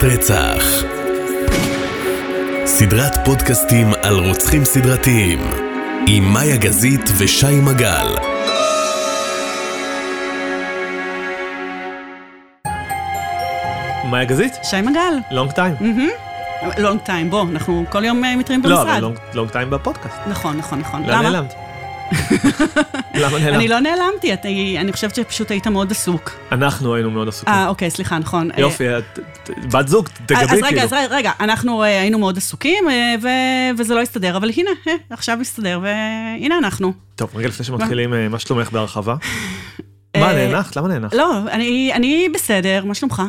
פודקאסט רצח. סדרת פודקאסטים על רוצחים סדרתיים, עם מאיה גזית ושי מגל. מאיה גזית? שי מגל. Long time. Long time, בוא, אנחנו כל יום אה, מתראים לא, במשרד. אבל long time בפודקאסט. נכון, נכון, נכון. לאן נעלמת? למה אני? לא נעלמתי, את- אני חושבת שפשוט היית מאוד עסוק. אנחנו היינו מאוד עסוקים. אה, אוקיי, סליחה, נכון. אה, יופי, את- ת- בת זוג, תגבי אז רגע, כאילו. אז רגע, אנחנו אה, היינו מאוד עסוקים, אה, ו- וזה לא הסתדר, אבל הנה, אה, עכשיו הסתדר, והנה אנחנו. טוב, רגע לפני שמתחילים, אה, מה שלומך בהרחבה? מה, אה, נאנחת? למה נאנחת? לא, אני אני בסדר, מה שלומך?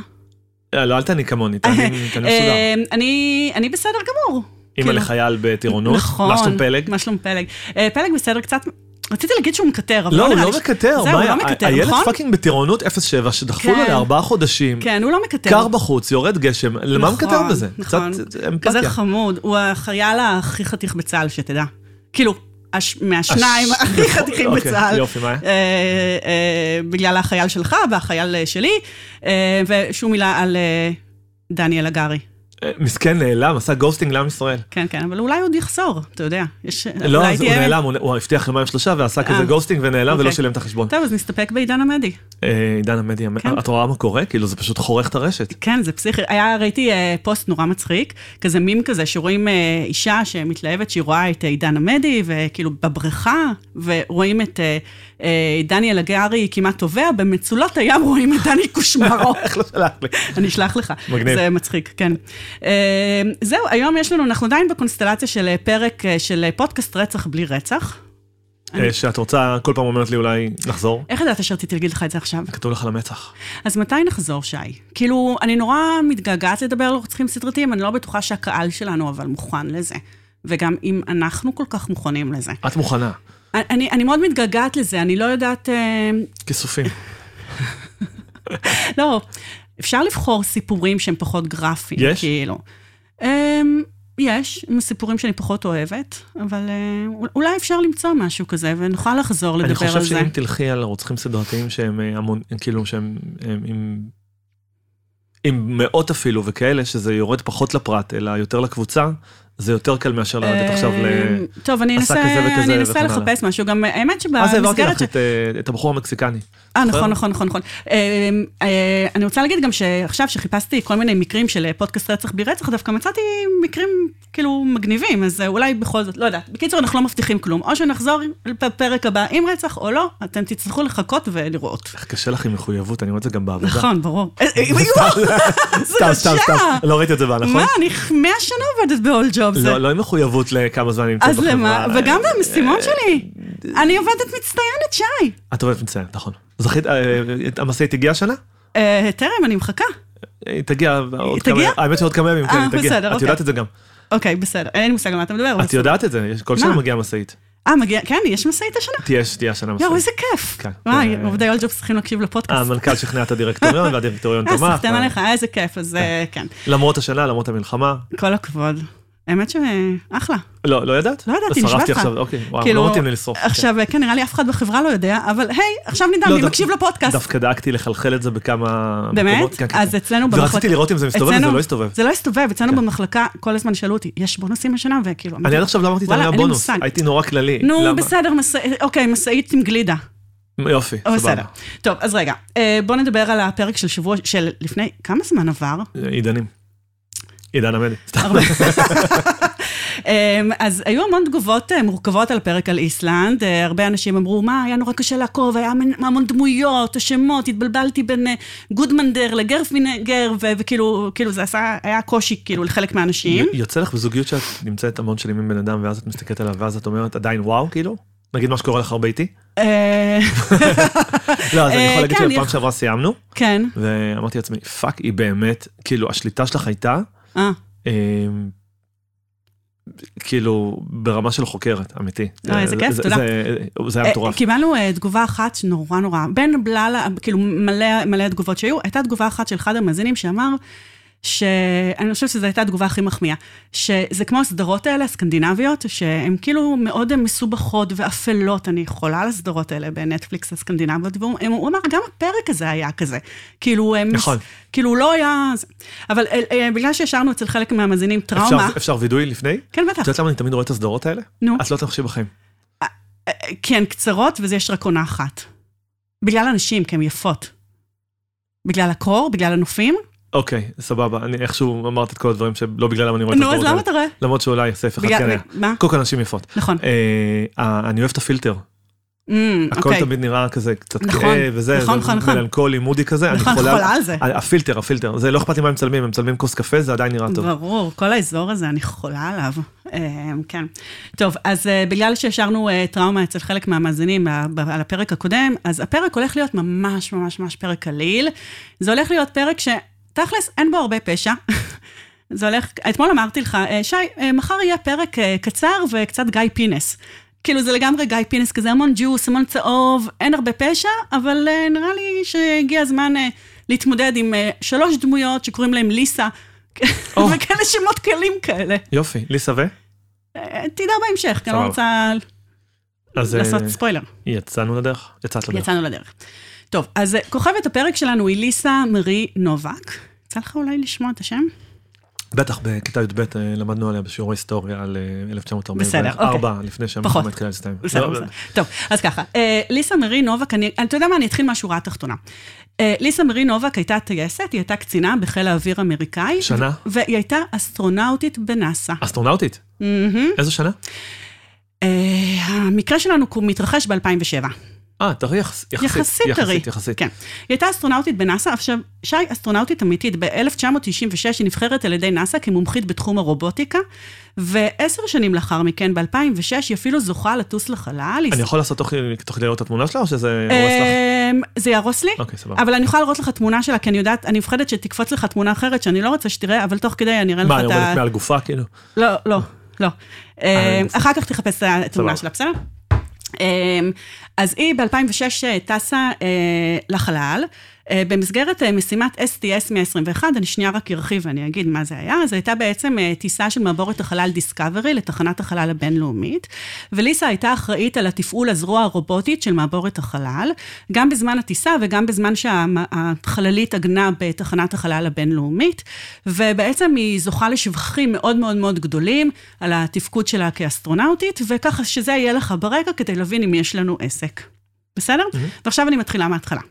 אה, לא, אל תעני כמוני, תעני מסודר. אה, אני אני בסדר גמור. אימא כאילו- לחייל בטירונות, נכון. מה שלום פלג? מה שלום פלג? אה, פלג בסדר קצת, רציתי להגיד שהוא מקטר, אבל לא, הוא לא מקטר, זהו, הוא לא מקטר, הילד נכון? fucking בטירונות 07 שדחפו לו כן. לארבעה חודשים, כן, הוא לא מקטר. קר בחוץ, יורד גשם, למה נכון, מקטר בזה? נכון. קצת כזה. חמוד, הוא החייל הכי חתיך בצה"ל, שתדע. כאילו, הש... מהשניים הש- הכי חתיכים אוקיי, בצה"ל. יופי, מה? אה, אה, בגלל החייל שלך והחייל שלי, ושום מילה על דניאל הגרי. מסכן נעלם, עשה ghosting לעם ישראל. כן, כן, אבל אולי הוא עוד יחזור, אתה יודע. יש... לא, אז הוא תהיה- נעלם, הוא- הוא הבטיח יומיים שלושה ועשה כזה אה. ghosting ונעלם ולא אוקיי. שילם את החשבון. טוב, אז נסתפק בעידן עמדי. אה, עידן עמדי, כן. את רואה מה קורה? כאילו זה פשוט חורך את הרשת. כן, זה פסיכי. היה, ראיתי אה, פוסט נורא מצחיק, כזה מים כזה, שרואים אה, אישה שמתלהבת שהיא רואה את אה, עידן עמדי, וכאילו בבריכה, ורואים את אה, אה, דניאל הגרי כמעט טובע, במצולות הים רואים את דני קושמרו. איך לא שלח לי? אני אשלח לך. מגניב. זה מצחיק, כן. אה, זהו, היום יש לנו, אנחנו עדיין בקונסטלציה של אה, פרק אה, של אה, פודקאסט רצח בלי רצח. שאת רוצה, כל פעם אומרת לי אולי נחזור. איך ידעת שרציתי להגיד לך את זה עכשיו? כתוב לך על המצח. אז מתי נחזור, שי? כאילו, אני נורא מתגעגעת לדבר על רוצחים סדרתיים, אני לא בטוחה שהקהל שלנו אבל מוכן לזה. וגם אם אנחנו כל כך מוכנים לזה. את מוכנה. אני, אני מאוד מתגעגעת לזה, אני לא יודעת... כיסופים. לא, אפשר לבחור סיפורים שהם פחות גרפיים. יש? כאילו. אה, יש, עם סיפורים שאני פחות אוהבת, אבל אה, אולי אפשר למצוא משהו כזה, ונוכל לחזור לדבר אני על זה. חושב שאם תלכי על רוצחים סדרתיים שהם אה, המון, כאילו שהם הם עם... עם מאות אפילו וכאלה, שזה יורד פחות לפרט, אלא יותר לקבוצה, זה יותר קל מאשר לרדת עכשיו ל... אה, טוב, אני עשה אנסה, כזה וכזה אני אנסה וכן הלאה. לחפש משהו. גם האמת אז העברתי שבמסגרת... לך את, אה, את הבחור המקסיקני. אה? נכון, נכון, נכון, נכון. אה, אה, אני רוצה להגיד גם שעכשיו שחיפשתי כל מיני מקרים של אה, פודקאסט רצח בלי רצח, דווקא מצאתי מקרים כאילו מגניבים, אז אה, אולי בכל זאת, לא יודעת. בקיצור, אנחנו לא מבטיחים כלום. או שנחזור בפרק הבא עם רצח, או לא, אתם תצטרכו לחכות ולראות. איך קשה לך עם מחויבות, אני רואה את זה גם בעבודה. נכון, ברור. אה, אה, סתם, סתם. לא ראיתי את זה בה, נכון? מה, אני מאה שנה עובדת בהול ג'וב. לא, לא עם מחויבות לכמה זמן נמצאת אז בחברה. למה? וגם אה, במשימות שלי. אני עובדת מצטיינת, שי. את עובדת מצוין, נכון. זכית, אה, המשאית הגיעה השנה? אה, טרם, אני מחכה. היא תגיע עוד? כמה, האמת שעוד כמה ימים, כן, אה, היא תגיע. את אוקיי. יודעת את זה גם. אוקיי, בסדר. אין לי מושג על מה אתה מדבר. את יודעת את זה, כל שנה? מגיעה משאית. אה, מגיע, כן, יש משאית השנה? תהיה תהיה השנה משאית. יואו, איזה כיף. כן. וואי, אה, עובדי אולג'וב צריכים להקשיב לפודקאסט. המנכ"ל שכנע את הדירקטוריון והדירקטוריון אה, תמך. סחטיין ו- עליך, איזה כיף, אז אה, כן. למרות השנה, למרות המלחמה. כל הכבוד. האמת שאחלה. לא, לא ידעת? לא ידעתי, נשבע שרפתי לך. עכשיו, אוקיי, וואו, כאילו, לא מתאים לי לשרוף. עכשיו, כן, נראה לי אף אחד בחברה לא יודע, אבל היי, עכשיו נדע לא, מי דו- מקשיב לפודקאסט. דווקא דאגתי לחלחל את זה בכמה... באמת? כן, כן, אז כן. אצלנו ורציתי לראות אם זה מסתובב, אצלנו- לא הסתובב. זה לא הסתובב, אצלנו כן. במחלקה כל הזמן שאלו אותי, יש בונוסים השנה? וכאילו, אני עד עכשיו לא אמרתי את המילה בונוס. הייתי נורא כללי. נו? בסדר, אוקיי, משאית עם גלידה. יופי, סבבה. בסדר. טוב, אז רגע, אה, בוא נדבר על הפרק של שבוע, של לפני, כמה זמן עבר? עידנים. עידן עמדי. סתם. אמ, אז היו המון תגובות אה, מורכבות על הפרק על איסלנד. אה, הרבה אנשים אמרו, מה, היה נורא קשה לעקוב, היה המון- דמויות, השמות, התבלבלתי בין אה, גודמנדר לגרפינגר, וכאילו, כאילו זה עשה, היה קושי כאילו לחלק מהאנשים. יוצא לך בזוגיות שאת נמצאת המון שנים עם בן אדם ואז את מסתכלת עליו ואז את אומרת עדיין וואו כאילו? נגיד מה שקורה לך הרבה איתי? לא, אז אני יכול להגיד כן, שבפעם שעברה סיימנו כן, ואמרתי לעצמי fuck היא באמת כאילו השליטה שלך הייתה אה, אה, כאילו ברמה של חוקרת אמיתי. אה, איזה זה- כיף, תודה. זה- היה אה, מטורף. קיבלנו אה, תגובה אחת נורא נורא, בין בלל, כאילו מלא, מלא תגובות שהיו, הייתה תגובה אחת של אחד המאזינים שאמר, שאני חושבת שזו הייתה התגובה הכי מחמיאה, שזה כמו הסדרות האלה, הסקנדינביות, שהן כאילו מאוד מסובכות ואפלות, אני חולה על הסדרות האלה בנטפליקס הסקנדינביות, והוא אמר, גם הפרק הזה היה כזה. כאילו, הם- נכון. כאילו, הוא לא היה... אבל אה, אה, בגלל שהשארנו אצל חלק מהמאזינים טראומה, אפשר- אפשר וידוי לפני? כן, בטח. את יודעת למה אני תמיד רואה את הסדרות האלה? נו. את לא תחשבי בחיים. כן, קצרות, ויש רק עונה אחת. בגלל הנשים, כי הן יפות. בגלל הקור, בגלל הנופים. אוקיי, סבבה. אני איכשהו אמרת את כל הדברים שלא בגללם אני רואה את נו, אז למה. אתה רואה? למרות שאולי בגלל- כן היה. מה? קודם כל נשים יפות. נכון. אה, אה, אני אוהב את הפילטר. Mm, הכל אוקיי. תמיד נראה כזה קצת נכון, כאב וזה, נכון, נכון, נכון. מלנכולי, מודי כזה. נכון, חולה- על זה. הפילטר, הפילטר. זה לא אכפת לי מה הם מצלמים, הם מצלמים כוס קפה, זה עדיין נראה טוב. ברור, כל האזור הזה, אני חולה עליו. אה, כן. טוב, אז בגלל שהשארנו טראומה אצל חלק מהמאזינים על הפרק הקודם, אז הפרק הולך להיות ממש ממש ממש פרק קליל. זה הולך להיות פרק שתכלס אין בו הרבה פשע. זה הולך, אתמול אמרתי לך, אה, שי, אה, מחר יהיה פרק אה, קצר וקצת גיא פינס. כאילו זה לגמרי גיא פינס כזה, המון ג'וס, המון צהוב, אין הרבה פשע, אבל אה, נראה לי שהגיע הזמן להתמודד עם שלוש דמויות שקוראים להם ליסה, או. וכאלה שמות קלים כאלה. יופי, ליסה ו? תדע בהמשך, כי אני לא. רוצה אז לעשות ספוילר. יצאנו לדרך? יצאת לדרך. יצאנו לדרך. טוב, אז אה, כוכבת הפרק שלנו היא ליסה מרי נובק. יצא לך אולי לשמוע את השם? בטח, בכיתה י"ב אה, למדנו עליה בשיעורי היסטוריה על אה, 1944, בסדר, לפני פחות. שהמלחמה התחילה להסתיים. בסדר, לא, בסדר. טוב, אז ככה, אה, ליסה מרי נובק, אני, אתה יודע מה, אני אתחיל מהשורה התחתונה. אה, ליסה מרי נובק הייתה טייסת, היא הייתה קצינה בחיל האוויר האמריקאי. שנה? והיא הייתה אסטרונאוטית בנאסא. אסטרונאוטית? מהמם. איזה שנה? אה, המקרה שלנו מתרחש ב-2007. אה, טרי יחס- יחסית. יחסית טרי. יחסית, יחסית. כן. היא הייתה אסטרונאוטית בנאסא. עכשיו, שי, אסטרונאוטית אמיתית, ב-1996 היא נבחרת על ידי נאסא כמומחית בתחום הרובוטיקה, ועשר שנים לאחר מכן, ב-2006, היא אפילו זוכה לטוס לחלל. אני יכול לעשות תוך כדי לראות את התמונה שלה, או שזה הורס לך? אמ, זה יהרוס לי, אוקיי, סבבה. אבל אני יכולה להראות לך תמונה שלה, כי אני יודעת, אני מפחדת שתקפוץ לך תמונה אחרת שאני לא רוצה שתראה, אבל תוך כדי אני אראה לך מה, את ה... עומדת מעל גופה, כאילו? לא, לא, לא. אה, אמ, אחר כך תחפש את התמונה. שלה, בסדר? אמ, אז היא ב-2006 טסה אה, לחלל. אה, במסגרת אה, משימת STS 121, אני שנייה רק ארחיב ואני אגיד מה זה היה, זו הייתה בעצם אה, טיסה של מעבורת החלל דיסקאברי לתחנת החלל הבינלאומית, וליסה הייתה אחראית על התפעול הזרוע הרובוטית של מעבורת החלל, גם בזמן הטיסה וגם בזמן שהחללית עגנה בתחנת החלל הבינלאומית, ובעצם היא זוכה לשבחים מאוד מאוד מאוד גדולים על התפקוד שלה כאסטרונאוטית, וככה שזה יהיה לך ברקע כדי להבין אם יש לנו עסק. בסדר? ועכשיו אני מתחילה מההתחלה.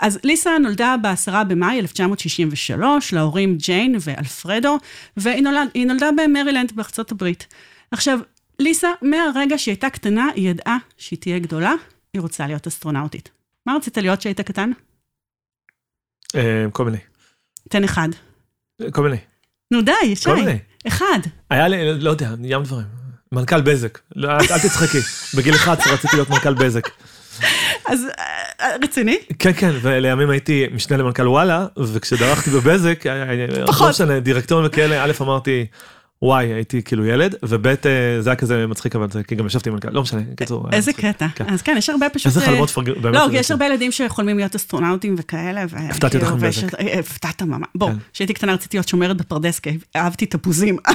אז ליסה נולדה ב-10 במאי 1963 להורים ג'יין ואלפרדו, והיא נולד, נולדה במרילנד בארצות הברית. עכשיו, ליסה, מהרגע שהיא הייתה קטנה, היא ידעה שהיא תהיה גדולה, היא רוצה להיות אסטרונאוטית. מה רצית להיות כשהיית קטן? אה, כל מיני. תן אחד. כל מיני. נו די, שי. כל מיני. אחד. היה לי, לא יודע, ים דברים. מנכ"ל בזק. לא, אל תצחקי. בגיל 11 רציתי להיות מנכ"ל בזק. אז אה, רציני? כן, כן, ולימים הייתי משנה למנכ"ל וואלה, וכשדרכתי בבזק, היה- היה- פחות. לא משנה, דירקטוריון וכאלה, א' אמרתי, וואי, הייתי כאילו ילד, וב' אה, זה היה כזה מצחיק, אבל זה, כי גם ישבתי עם מנכ"ל, לא משנה, קיצור. איזה. קטע. כן. אז כן, יש הרבה פשוט... איזה אה, חלומות באמת. לא, כי יש. הרבה ילדים שחולמים להיות אסטרונאוטים וכאלה. ו- הפתעתי אותך כאילו, עם ויש- בזק. אה, הפתעת ממש. בוא, כן. כשהייתי קטנה רציתי להיות שומרת בפרדס, כי אהבתי תפוזים,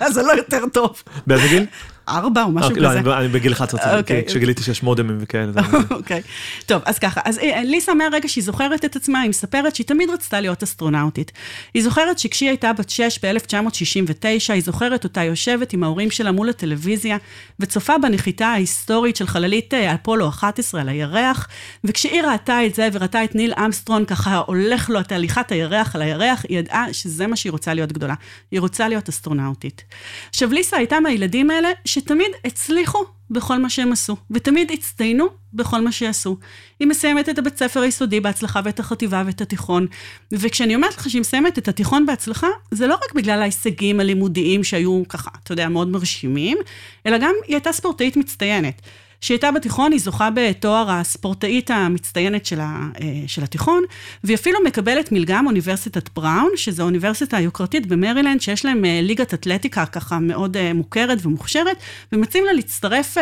אז זה לא יותר טוב. באיזה גיל? ארבע או משהו אוקיי, לא, כזה. אני- אני בגיל 11, רציתי, אוקיי. כשגיליתי שיש מודמים וכאלה. אוקיי. טוב, אז ככה, אז אה, ליסה מהרגע שהיא זוכרת את עצמה, היא מספרת שהיא תמיד רצתה להיות אסטרונאוטית. היא זוכרת שכשהיא הייתה בת 6 ב-1969, היא זוכרת אותה יושבת עם ההורים שלה מול הטלוויזיה, וצופה בנחיתה ההיסטורית של חללית אה, אפולו 11 על הירח, וכשהיא ראתה את זה וראתה את ניל אמסטרון ככה הולך לו את הליכת הירח על הירח, היא ידעה שזה מה שהיא רוצה להיות גדולה. היא רוצה להיות אסטרונאוטית. עכשיו, ליסה הייתה מהילדים האלה שתמיד הצליחו בכל מה שהם עשו, ותמיד הצטיינו בכל מה שעשו. היא מסיימת את הבית ספר היסודי בהצלחה ואת החטיבה ואת התיכון. וכשאני אומרת לך שהיא מסיימת את התיכון בהצלחה, זה לא רק בגלל ההישגים הלימודיים שהיו ככה, אתה יודע, מאוד מרשימים, אלא גם היא הייתה ספורטאית מצטיינת. כשהיא הייתה בתיכון, היא זוכה בתואר הספורטאית המצטיינת של, ה, אה, של התיכון, והיא אפילו מקבלת מלגה מאוניברסיטת בראון, שזו אוניברסיטה יוקרתית במרילנד, שיש להם אה, ליגת אתלטיקה ככה מאוד אה, מוכרת ומוכשרת, ומציעים לה להצטרף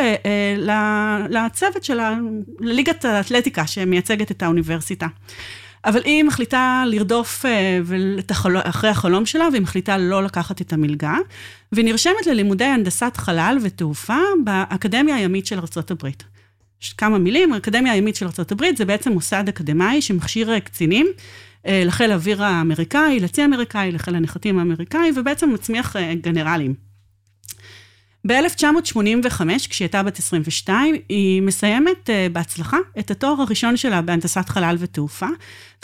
לצוות של ה- לליגת האתלטיקה שמייצגת את האוניברסיטה. אבל היא מחליטה לרדוף אה, אחרי החלום שלה, והיא מחליטה לא לקחת את המלגה, והיא נרשמת ללימודי הנדסת חלל ותעופה באקדמיה הימית של ארה"ב. יש כמה מילים, האקדמיה הימית של ארה"ב זה בעצם מוסד אקדמאי שמכשיר אה, קצינים אה, לחיל האוויר האמריקאי, לצי האמריקאי, לחיל הנחתים האמריקאי, ובעצם מצמיח גנרלים. ב-1985, כשהיא הייתה בת 22, היא מסיימת uh, בהצלחה את התואר הראשון שלה בהנדסת חלל ותעופה,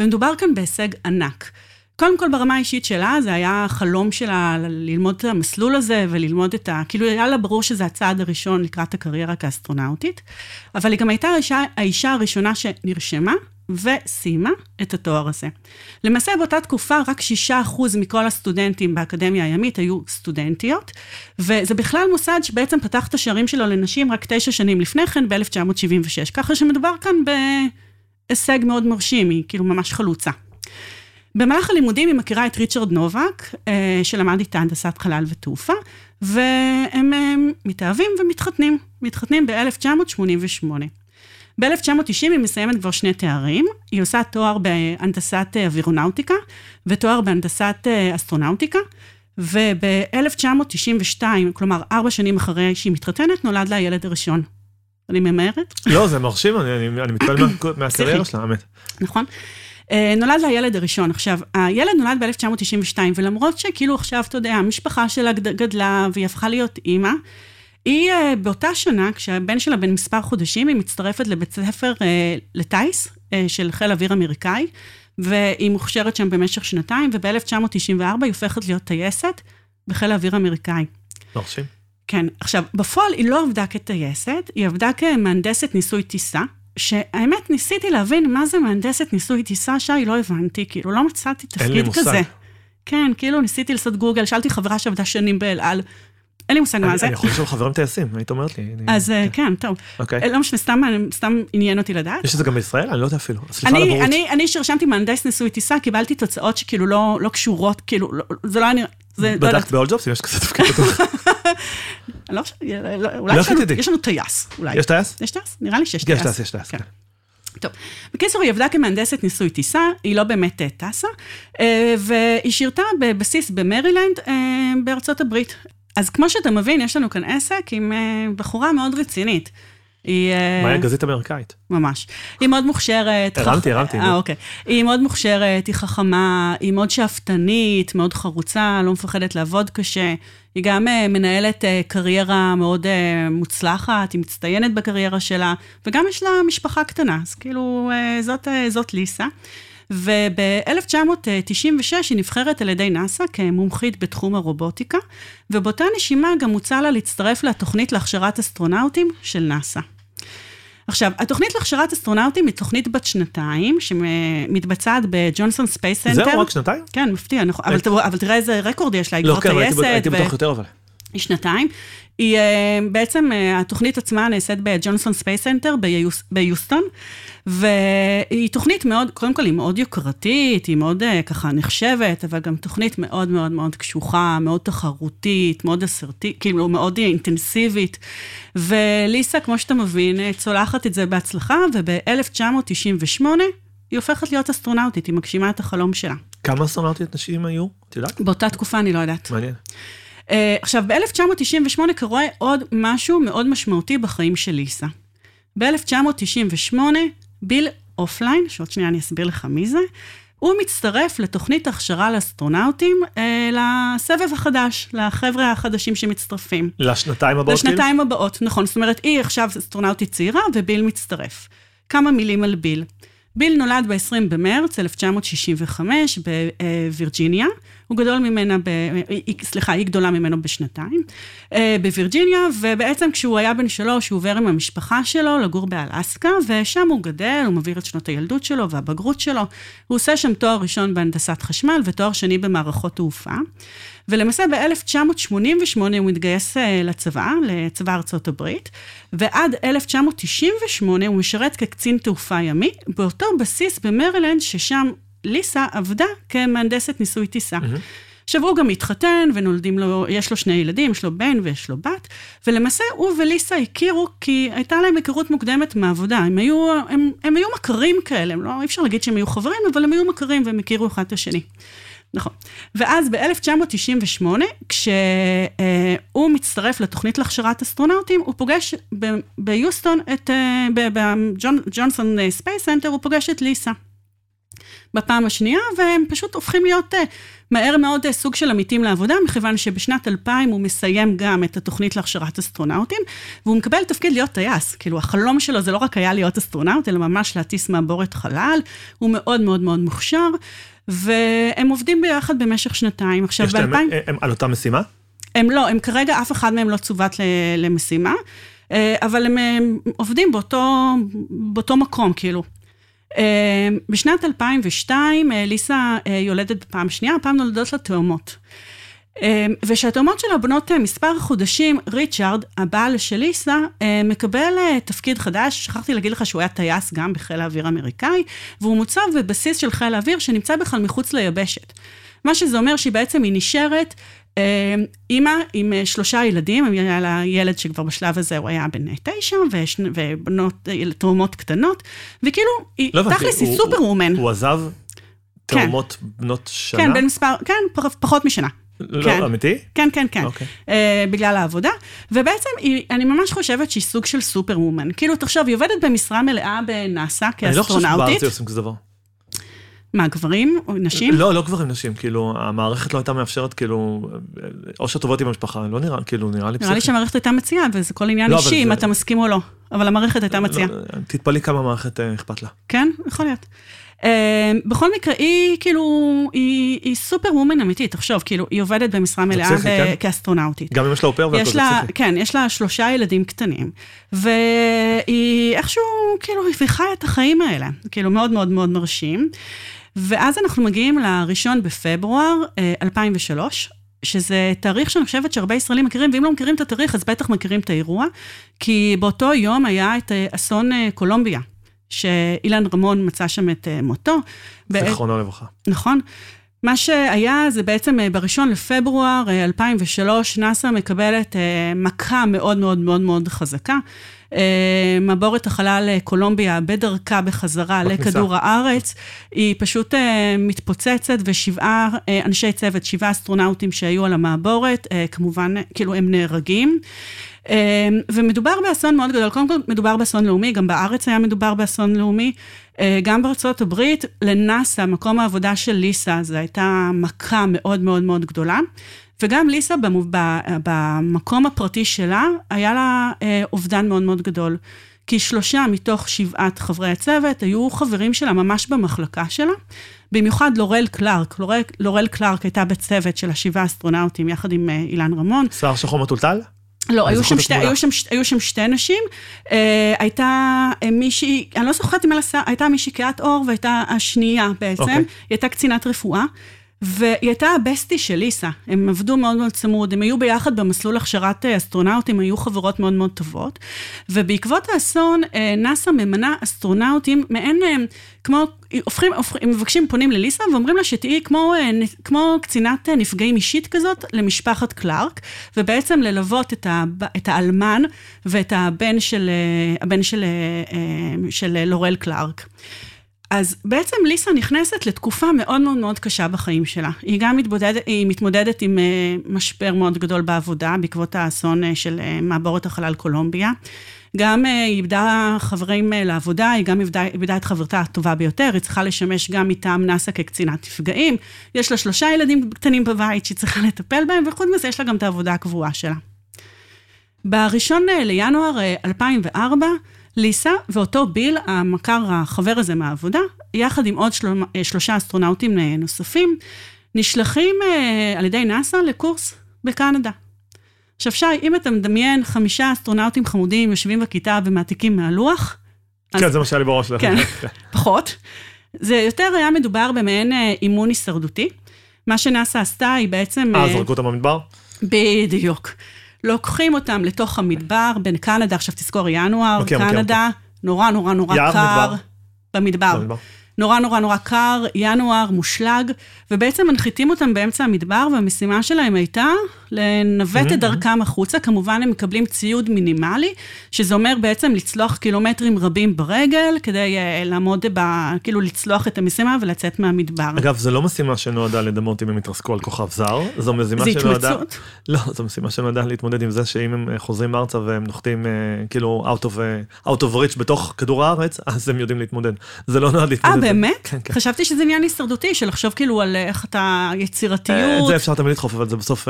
ומדובר כאן בהישג ענק. קודם כל, ברמה האישית שלה, זה היה חלום שלה ללמוד את המסלול הזה וללמוד את ה... כאילו, היה לה ברור שזה הצעד הראשון לקראת הקריירה כאסטרונאוטית, אבל היא גם הייתה האישה, האישה הראשונה שנרשמה וסיימה את התואר הזה. למעשה באותה תקופה רק 6% מכל הסטודנטים באקדמיה הימית היו סטודנטיות, וזה בכלל מוסד שבעצם פתח את השערים שלו לנשים רק תשע שנים לפני כן, ב-1976, ככה שמדובר כאן בהישג מאוד מרשים, היא כאילו ממש חלוצה. במהלך הלימודים היא מכירה את ריצ'רד נובק, אה, שלמד איתה הנדסת חלל ותעופה, והם הם, מתאהבים ומתחתנים, מתחתנים ב-1988. ב-1990 היא מסיימת כבר שני תארים, היא עושה תואר בהנדסת אה, אווירונאוטיקה ותואר בהנדסת אה, אסטרונאוטיקה, וב-1992, כלומר ארבע שנים אחרי שהיא מתחתנת, נולד לה הילד הראשון. אני ממהרת? לא, זה מרשים, אני, אני, אני מתפעל מה- מהקריירה. שלה, האמת. נכון? אה, נולד לה הילד הראשון. עכשיו, הילד נולד ב-1992, ולמרות שכאילו עכשיו, אתה יודע, המשפחה שלה גד- גדלה והיא הפכה להיות אימא, היא אה, באותה שנה, כשהבן שלה בן מספר חודשים, היא מצטרפת לבית ספר אה, לטיס אה, של חיל אוויר אמריקאי, והיא מוכשרת שם במשך שנתיים, וב-1994 היא הופכת להיות טייסת בחיל האוויר האמריקאי. מרשים. כן, עכשיו, בפועל היא לא עבדה כטייסת, היא עבדה כמהנדסת ניסוי טיסה, שהאמת, ניסיתי להבין מה זה מהנדסת ניסוי טיסה, שי, לא הבנתי, כאילו, לא מצאתי אין לי תפקיד מושג. כזה. כן, כאילו, ניסיתי לעשות גוגל, שאלתי חברה שעבדה שנים באל על, אין לי מושג מה זה. אני יכול לשאול חברים טייסים, היית אומרת לי. אז אה, כן, טוב. אוקיי. לא משנה, סתם סתם עניין אותי לדעת. יש את זה גם בישראל? אני לא יודע אפילו. סליחה על אני, הבורות. אני, שרשמתי מהנדס ניסוי טיסה, קיבלתי תוצאות שכאילו לא, לא קשורות, כאילו, לא, זה לא היה נראה, לא בדקת jobs אם יש כזה תפקיד לא חושבת, לא- אולי יש לנו- טייס, אולי. יש טייס? יש טייס? נראה לי שיש יש טייס. טייס, יש טייס. כן. כן. טוב, בקיצור, היא עבדה כמהנדסת ניסוי טיסה, היא לא באמת אה, טסה, אה, והיא שירתה בבסיס במרילנד אה, בארצות הברית. אז כמו שאתה מבין, יש לנו כאן עסק עם אה, בחורה מאוד רצינית. היא... מה היה גזית אמריקאית? ממש. היא מאוד מוכשרת. הרמתי, הרמתי, אה. אוקיי. היא מאוד מוכשרת, היא חכמה, היא מאוד שאפתנית, מאוד חרוצה, לא מפחדת לעבוד קשה. היא גם אה, מנהלת אה, קריירה מאוד מוצלחת, היא מצטיינת בקריירה שלה, וגם יש לה משפחה קטנה, אז כאילו, זאת, זאת ליסה. וב-1996 היא נבחרת על ידי נאס"א כמומחית בתחום הרובוטיקה, ובאותה נשימה גם הוצע לה להצטרף לתוכנית להכשרת אסטרונאוטים של נאס"א. עכשיו, התוכנית להכשרת אסטרונאוטים היא תוכנית בת שנתיים, שמתבצעת ב-Johnson Space Center. זהו, רק שנתיים? כן, מפתיע, נכון. אבל, אבל תראה איזה רקורד יש לה, היא לא, כבר כן, אבל הייתי ב- טייסת. הייתי בטוח יותר אבל. היא שנתיים. היא אה, בעצם, אה, התוכנית עצמה נעשית ב-Johnson Space Center ביוס- ביוסטון, והיא תוכנית מאוד, קודם כל היא מאוד יוקרתית, היא מאוד אה, ככה נחשבת, אבל גם תוכנית מאוד מאוד מאוד קשוחה, מאוד תחרותית, מאוד אסרטית, כאילו מאוד אינטנסיבית. וליסה, כמו שאתה מבין, צולחת את זה בהצלחה, וב-1998 היא הופכת להיות אסטרונאוטית, היא מגשימה את החלום שלה. כמה אסטרונאוטיות נשים היו? את יודעת? באותה תקופה אני לא יודעת. מעניין. אה, עכשיו, ב-1998 קורה עוד משהו מאוד משמעותי בחיים של ליסה. ב-1998, ביל אופליין, שעוד שנייה אני אסביר לך מי זה, הוא מצטרף לתוכנית הכשרה לאסטרונאוטים אה, לסבב החדש, לחבר'ה החדשים שמצטרפים. לשנתיים הבאות? כאילו? לשנתיים הבאות, נכון. זאת אומרת, היא עכשיו אסטרונאוטית צעירה וביל מצטרף. כמה מילים על ביל. ביל נולד ב-20 במרץ 1965 בווירג'יניה. הוא גדול ממנה, ב... סליחה, היא גדולה ממנו בשנתיים, אה, בווירג'יניה, ובעצם כשהוא היה בן שלוש, הוא עובר עם המשפחה שלו לגור באלסקה, ושם הוא גדל, הוא מעביר את שנות הילדות שלו והבגרות שלו. הוא עושה שם תואר ראשון בהנדסת חשמל ותואר שני במערכות תעופה. ולמעשה ב-1988 הוא מתגייס אה, לצבא, לצבא ארצות הברית, ועד 1998 הוא משרת כקצין תעופה ימי, באותו בסיס במרילנד, ששם ליסה עבדה כמהנדסת ניסוי טיסה. עכשיו, הוא גם התחתן, ונולדים לו, יש לו שני ילדים, יש לו בן ויש לו בת, ולמעשה הוא וליסה הכירו כי הייתה להם היכרות מוקדמת מהעבודה. הם היו, הם, הם היו מכרים כאלה, הם לא, אי אפשר להגיד שהם היו חברים, אבל הם היו מכרים והם הכירו אחד את השני. נכון. ואז ב-1998, כשהוא מצטרף לתוכנית להכשרת אסטרונאוטים, הוא פוגש ביוסטון את, ב-Johnson Space Center, הוא פוגש את ליסה. בפעם השנייה, והם פשוט הופכים להיות אה, מהר מאוד אה, סוג של עמיתים לעבודה, מכיוון שבשנת 2000 הוא מסיים גם את התוכנית להכשרת אסטרונאוטים, והוא מקבל תפקיד להיות טייס. כאילו, החלום שלו זה לא רק היה להיות אסטרונאוט, אלא ממש להטיס מעבורת חלל, הוא מאוד מאוד מאוד מוכשר, והם עובדים ביחד במשך שנתיים. עכשיו, ב-2000... הם, הם, הם על אותה משימה? הם לא, הם כרגע, אף אחד מהם לא צוות למשימה. אבל הם, הם עובדים באותו, באותו מקום, כאילו. אה, בשנת 2002 אה, ליסה אה, יולדת פעם שנייה, הפעם נולדות לה תאומות. וכשהתאומות שלה בנות מספר חודשים, ריצ'ארד, הבעל של ליסה, מקבל תפקיד חדש, שכחתי להגיד לך שהוא היה טייס גם בחיל האוויר האמריקאי, והוא מוצב בבסיס של חיל האוויר שנמצא בכלל מחוץ ליבשת. מה שזה אומר שהיא בעצם, היא נשארת אימא עם אה, שלושה ילדים, היה לה ילד שכבר בשלב הזה הוא היה בן תשע, ובנות, אה, תאומות קטנות, וכאילו, לא תכלס היא סופר וומן. הוא עזב. תאומות כן. בנות שנה? כן, בין מספר, כן, פחות משנה. לא, כן. אמיתי? כן, כן, כן. אוקיי. Uh, בגלל העבודה. ובעצם, היא, אני ממש חושבת שהיא סוג של סופר וומן. כאילו, תחשוב, היא עובדת במשרה מלאה בנאסא כאסטרונאוטית. אני לא חושב שבארץ עושים כזה דבר. מה, גברים או נשים? לא, לא גברים, נשים. כאילו, המערכת לא הייתה מאפשרת, כאילו, או שאת עובדת עם המשפחה, לא נראה, כאילו, נראה לי נראה לי שהמערכת הייתה מציעה, וזה כל עניין לא, אישי, אם אתה מסכים או לא. אבל המערכת הייתה מציעה. לא, תתפלאי כמה המערכת אה, אכפת לה. כן, יכול להיות. אה, בכל מקרה, היא כאילו, היא סופר וומן אמיתית, תחשוב, כאילו, היא עובדת במשרה מלאה כן? כאסטרונאוטית. גם אם יש לה אופר והכל זה פסיכי. כן, יש לה שלושה ילדים קטנים, והיא איכשהו, כאילו, היא חיה את החיים האלה, כאילו, מאוד מאוד מאוד מרשים. ואז אנחנו מגיעים לראשון בפברואר 2003, אה, שזה תאריך שאני חושבת שהרבה ישראלים מכירים, ואם לא מכירים את התאריך, אז בטח מכירים את האירוע, כי באותו יום היה את אה, אסון אה, קולומביה, שאילן רמון מצא שם את מותו. זיכרונו לברכה. נכון. מה שהיה זה בעצם בראשון לפברואר 2003, נאס"א מקבלת מכה מאוד מאוד מאוד מאוד חזקה. אה, מעבורת החלל אה, קולומביה בדרכה בחזרה בכניסה. לכדור הארץ, היא פשוט אה, מתפוצצת, ושבעה אנשי צוות, שבעה אסטרונאוטים שהיו על המעבורת, כמובן, כאילו הם נהרגים. ומדובר באסון מאוד גדול, קודם כל מדובר באסון לאומי, גם בארץ היה מדובר באסון לאומי, גם בארצות הברית, לנאסא, מקום העבודה של ליסה, זו הייתה מכה מאוד מאוד מאוד גדולה. וגם ליסה במקום הפרטי שלה, היה לה אה, אובדן מאוד מאוד גדול. כי שלושה מתוך שבעת חברי הצוות היו חברים שלה ממש במחלקה שלה. במיוחד לורל קלארק. לורל, לורל קלארק הייתה בצוות של השבעה אסטרונאוטים יחד עם אה, אילן רמון. שיער שחור מטולטל? לא, היו שם, שתי, היו, שם, היו שם שתי נשים. אה, הייתה אה, מישהי, אני לא זוכרת אם הייתה מישהי קהת עור והייתה השנייה בעצם. Okay. אוקיי. היא הייתה קצינת רפואה. והיא הייתה הבסטי של ליסה, הם עבדו מאוד מאוד צמוד, הם היו ביחד במסלול הכשרת אה, אסטרונאוטים, היו חברות מאוד מאוד טובות, ובעקבות האסון, אה, נאס"א ממנה אסטרונאוטים, מעין, אה, כמו, הופכים, הופכים, מבקשים, פונים לליסה ואומרים לה שתהיי כמו, כמו קצינת נפגעים אישית כזאת למשפחת קלארק, ובעצם ללוות את, ה, את האלמן ואת הבן של, הבן של, של לורל קלארק. אז בעצם ליסה נכנסת לתקופה מאוד מאוד מאוד קשה בחיים שלה. היא גם מתמודדת, היא מתמודדת עם uh, משבר מאוד גדול בעבודה, בעקבות האסון uh, של uh, מעבורת החלל קולומביה. גם היא איבדה חברים לעבודה, היא גם איבדה, איבדה את חברתה הטובה ביותר, היא צריכה לשמש גם מטעם נאס"א כקצינת נפגעים. יש לה שלושה ילדים קטנים בבית שהיא צריכה לטפל בהם, וחוץ מזה יש לה גם את העבודה הקבועה שלה. בראשון לינואר uh, 2004, ליסה ואותו ביל, המכר, החבר הזה מהעבודה, יחד עם עוד של... שלושה אסטרונאוטים נוספים, נשלחים אה, על ידי נאס"א לקורס בקנדה. עכשיו, שי, אם אתה מדמיין חמישה אסטרונאוטים חמודים יושבים בכיתה ומעתיקים מהלוח, כן, אז... זה מה שהיה לי בראש שלך. כן, פחות. זה יותר היה מדובר במעין אה, אימון הישרדותי. מה שנאס"א עשתה היא בעצם... אה, זרקו אותם במדבר? בדיוק. לוקחים אותם לתוך המדבר בין קנדה, עכשיו תזכור, ינואר, okay, קנדה, okay, okay. נורא נורא נורא יער קר. מדבר. במדבר. במדבר. נורא נורא נורא קר, ינואר, מושלג, ובעצם מנחיתים אותם באמצע המדבר, והמשימה שלהם הייתה לנווט Mhm, את דרכם החוצה. כמובן, הם מקבלים ציוד מינימלי, שזה אומר בעצם לצלוח קילומטרים רבים ברגל, כדי uh, לעמוד, ב, כאילו לצלוח את המשימה ולצאת מהמדבר. אגב, זו לא משימה שנועדה לדמות אם הם יתרסקו על כוכב זר, זו משימה זה שנועדה... התמצאות. לא, זו משימה שנועדה להתמודד עם זה שאם הם אה, חוזרים ארצה והם נוחתים אה, כאילו out of, אה, out of reach בתוך כדור הארץ, אז הם יודעים להתמודד. זה לא נועד להתמודד. אה, באמת? כן, כן. חשבתי שזה עניין הישרדותי, של לחשוב כאילו על איך אתה אה, את יצירתיות. זה אפשר תמיד לדחוף, אבל זה בסוף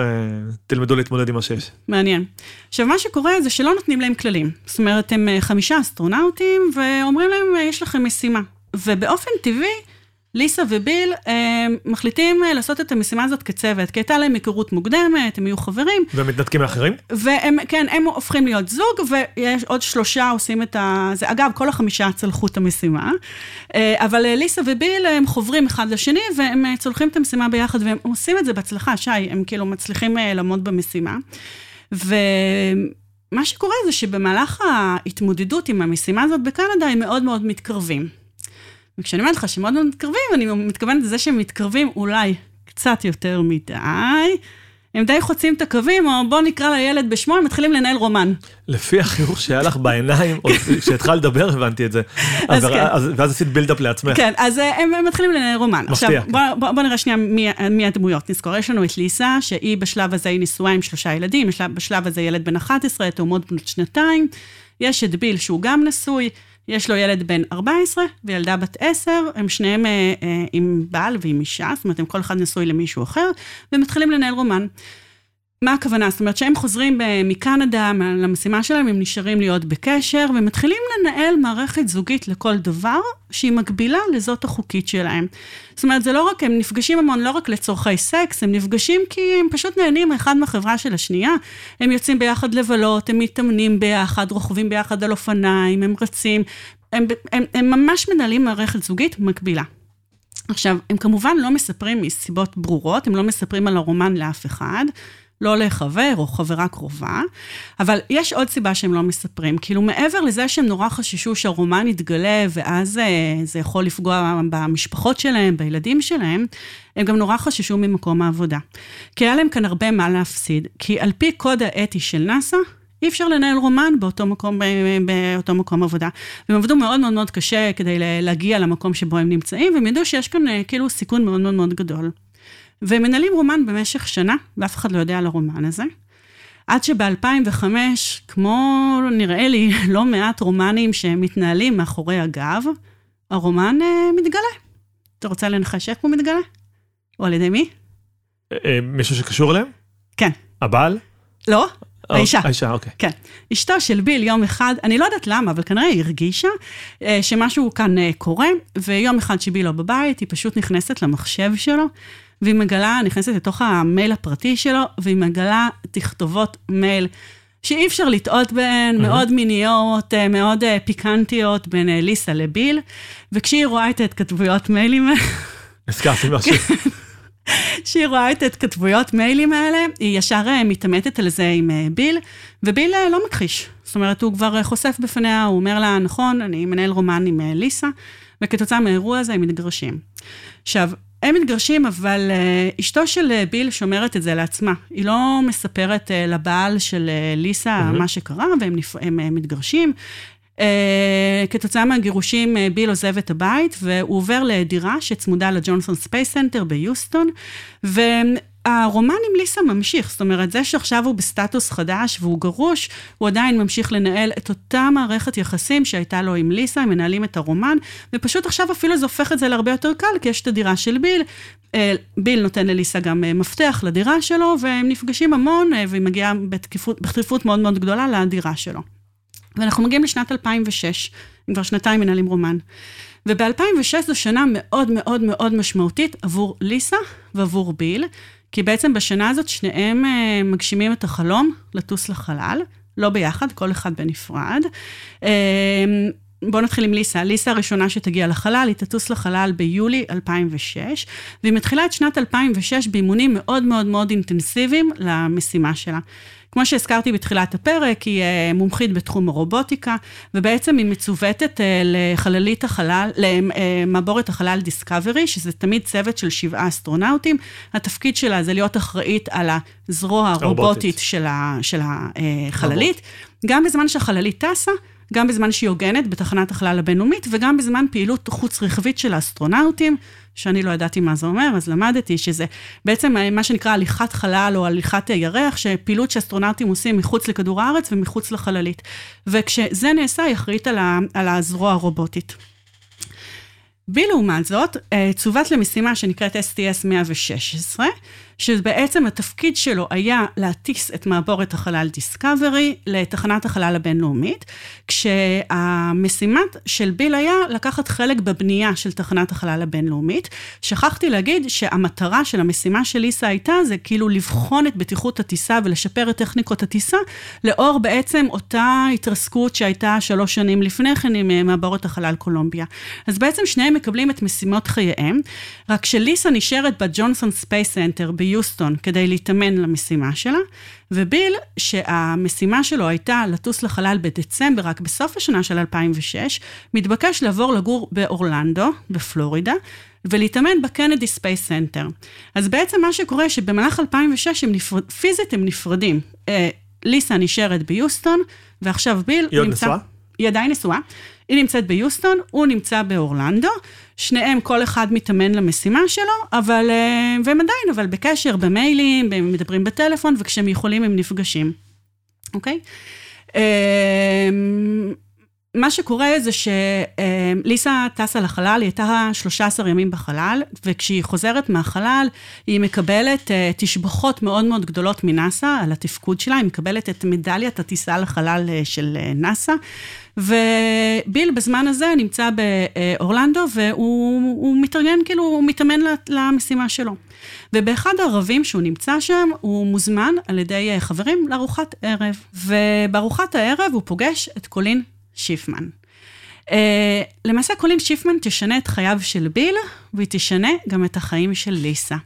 תלמדו להתמודד עם מה שיש. מעניין. עכשיו, מה שקורה זה שלא נותנים להם כללים. זאת אומרת, הם אה, חמישה אסטרונאוטים, ואומרים להם, אה, יש לכם משימה. ובאופן טבעי, ליסה וביל אה, מחליטים אה, לעשות את המשימה הזאת כצוות, כי הייתה להם היכרות מוקדמת, הם יהיו חברים, והם מתנתקים מאחרים? והם, כן, הם הופכים להיות זוג, ויש עוד שלושה עושים את ה... זה, אגב, כל החמישה צלחו את המשימה, אה, אבל ליסה וביל הם חוברים אחד לשני, והם צולחים את המשימה ביחד, והם עושים את זה בהצלחה, שי, הם כאילו מצליחים לעמוד במשימה. ומה שקורה זה שבמהלך ההתמודדות עם המשימה הזאת בקנדה, הם מאוד מאוד מתקרבים. וכשאני אומרת לך שהם מאוד מתקרבים, אני מתכוונת לזה שהם מתקרבים אולי קצת יותר מדי. הם די חוצים את הקווים, או בוא נקרא לילד בשמו, הם מתחילים לנהל רומן. לפי החיוך שהיה לך בעיניים, עוד כשהתחלת לדבר הבנתי את זה. אז אז- כן. אז- ואז עשית בילדאפ לעצמך. כן, אז אה, הם, הם מתחילים לנהל רומן. מפתיע, עכשיו. בוא, בוא, בוא נראה שנייה מי, מי הדמויות. נזכור, יש לנו את ליסה, שהיא בשלב הזה היא נשואה עם שלושה ילדים, בשלב, בשלב הזה ילד בן 11, תאומות בנות שנתיים. יש את ביל, שהוא גם נשוי, יש לו ילד בן 14 וילדה בת 10, הם שניהם אה, אה, עם בעל ועם אישה, זאת אומרת, הם כל אחד נשוי למישהו אחר, ומתחילים לנהל רומן. מה הכוונה? זאת אומרת שהם חוזרים מקנדה מה- למשימה שלהם, הם נשארים להיות בקשר, ומתחילים לנהל מערכת זוגית לכל דבר, שהיא מקבילה לזאת החוקית שלהם. זאת אומרת, זה לא רק, הם נפגשים המון לא רק לצורכי סקס, הם נפגשים כי הם פשוט נהנים אחד מהחברה של השנייה. הם יוצאים ביחד לבלות, הם מתאמנים ביחד, רוכבים ביחד על אופניים, הם רצים, הם, הם, הם ממש מנהלים מערכת זוגית מקבילה. עכשיו, הם כמובן לא מספרים מסיבות ברורות, הם לא מספרים על הרומן לאף אחד, לא לחבר או חברה קרובה, אבל יש עוד סיבה שהם לא מספרים. כאילו, מעבר לזה שהם נורא חששו שהרומן יתגלה, ואז אה, זה יכול לפגוע במשפחות שלהם, בילדים שלהם, הם גם נורא חששו ממקום העבודה. כי היה להם כאן הרבה מה להפסיד, כי על פי קוד האתי של נאס"א, אי אפשר לנהל רומן באותו מקום, ב- באותו מקום עבודה. והם עבדו מאוד מאוד מאוד קשה כדי להגיע למקום שבו הם נמצאים, והם ידעו שיש כאן אה, כאילו סיכון מאוד מאוד מאוד גדול. והם מנהלים רומן במשך שנה, ואף אחד לא יודע על הרומן הזה. עד שב-2005, כמו נראה לי לא מעט רומנים שמתנהלים מאחורי הגב, הרומן אה, מתגלה. אתה רוצה לנחש איך הוא מתגלה? או על ידי מי? אה, אה, מישהו שקשור אליהם? כן. הבעל? לא? אה, האישה. האישה, אוקיי. כן. אשתו של ביל יום אחד, אני לא יודעת למה, אבל כנראה היא הרגישה אה, שמשהו כאן אה, קורה, ויום אחד שביל לא בבית, היא פשוט נכנסת למחשב שלו, והיא מגלה, נכנסת לתוך המייל הפרטי שלו, והיא מגלה תכתובות מייל. שאי אפשר לטעות בהן, מאוד מיניות, אה, מאוד אה, פיקנטיות בין אה, ליסה לביל, וכשהיא רואה את ההתכתבויות מיילים הזכרתי משהו. כשהיא רואה את ההתכתבויות מיילים האלה, היא ישר מתעמתת על זה עם ביל, וביל לא מכחיש. זאת אומרת, הוא כבר חושף בפניה, הוא אומר לה, נכון, אני מנהל רומן עם ליסה, וכתוצאה מהאירוע הזה הם מתגרשים. עכשיו, הם מתגרשים, אבל uh, אשתו של uh, ביל שומרת את זה לעצמה. היא לא מספרת uh, לבעל של ליסה מהמם. מה שקרה, והם נפ... הם, מתגרשים. אה, כתוצאה מהגירושים, אה, ביל עוזב את הבית, והוא עובר לדירה שצמודה ל-Johnson Space Center ביוסטון, והרומן עם ליסה ממשיך. זאת אומרת, זה שעכשיו הוא בסטטוס חדש והוא גרוש, הוא עדיין ממשיך לנהל את אותה מערכת יחסים שהייתה לו עם ליסה, הם מנהלים את הרומן, ופשוט עכשיו אפילו זה הופך את זה להרבה יותר קל, כי יש את הדירה של ביל. אה, ביל נותן לליסה גם אה, מפתח לדירה שלו, והם נפגשים המון, אה, והיא מגיעה בתכיפות מאוד מאוד גדולה לדירה שלו. ואנחנו מגיעים לשנת 2006, הם כבר שנתיים מנהלים רומן. וב-2006 זו שנה מאוד מאוד מאוד משמעותית עבור ליסה ועבור ביל, כי בעצם בשנה הזאת שניהם אה, מגשימים את החלום לטוס לחלל, לא ביחד, כל אחד בנפרד. אה, בואו נתחיל עם ליסה. ליסה הראשונה שתגיע לחלל, היא תטוס לחלל ביולי 2006, והיא מתחילה את שנת 2006 באימונים מאוד מאוד מאוד אינטנסיביים למשימה שלה. כמו שהזכרתי בתחילת הפרק, היא אה, מומחית בתחום הרובוטיקה, ובעצם היא מצוותת אה, לחללית החלל, למעבורת החלל דיסקאברי, שזה תמיד צוות של שבעה אסטרונאוטים. התפקיד שלה זה להיות אחראית על הזרוע הרובוטית של, ה, של החללית. גם בזמן שהחללית טסה, גם בזמן שהיא הוגנת בתחנת החלל הבינלאומית, וגם בזמן פעילות חוץ-רכבית של האסטרונאוטים, שאני לא ידעתי מה זה אומר, אז למדתי שזה בעצם מה שנקרא הליכת חלל או הליכת ירח, שפעילות שאסטרונאוטים עושים מחוץ לכדור הארץ ומחוץ לחללית. וכשזה נעשה, היא אחראית על, על הזרוע הרובוטית. בי לעומת זאת, אה, צוות למשימה שנקראת STS-116, שבעצם התפקיד שלו היה להטיס את מעבורת החלל דיסקאברי לתחנת החלל הבינלאומית, כשהמשימה של ביל היה לקחת חלק בבנייה של תחנת החלל הבינלאומית. שכחתי להגיד שהמטרה של המשימה של ליסה הייתה, זה כאילו לבחון את בטיחות הטיסה ולשפר את טכניקות הטיסה, לאור בעצם אותה התרסקות שהייתה שלוש שנים לפני כן עם אה, מעבורת החלל קולומביה. אז בעצם שניהם מקבלים את משימות חייהם, רק שליסה נשארת ב-Johnson Space Center ביוסטון כדי להתאמן למשימה שלה, וביל, שהמשימה שלו הייתה לטוס לחלל בדצמבר, רק בסוף השנה של 2006, מתבקש לעבור לגור באורלנדו, בפלורידה, ולהתאמן ב-Kennedy Space Center. אז בעצם מה שקורה, שבמהלך 2006 הם נפרד, פיזית הם נפרדים. אה, ליסה נשארת ביוסטון, ועכשיו ביל היא עוד נשואה? היא עדיין נשואה. היא נמצאת ביוסטון, הוא נמצא באורלנדו. שניהם, כל אחד מתאמן למשימה שלו, אבל, אה, והם עדיין, אבל בקשר, במיילים, הם מדברים בטלפון, וכשהם יכולים הם נפגשים, אוקיי? אה, מה שקורה זה שליסה טסה לחלל, היא הייתה 13 ימים בחלל, וכשהיא חוזרת מהחלל, היא מקבלת אה, תשבחות מאוד מאוד גדולות מנאסא על התפקוד שלה, היא מקבלת את מדליית הטיסה לחלל של נאסא. וביל בזמן הזה נמצא באורלנדו, והוא מתארגן, כאילו, הוא מתאמן למשימה שלו. ובאחד הערבים שהוא נמצא שם, הוא מוזמן על ידי חברים לארוחת ערב. ובארוחת הערב הוא פוגש את קולין שיפמן. אה, למעשה קולין שיפמן תשנה את חייו של ביל, והיא תשנה גם את החיים של ליסה.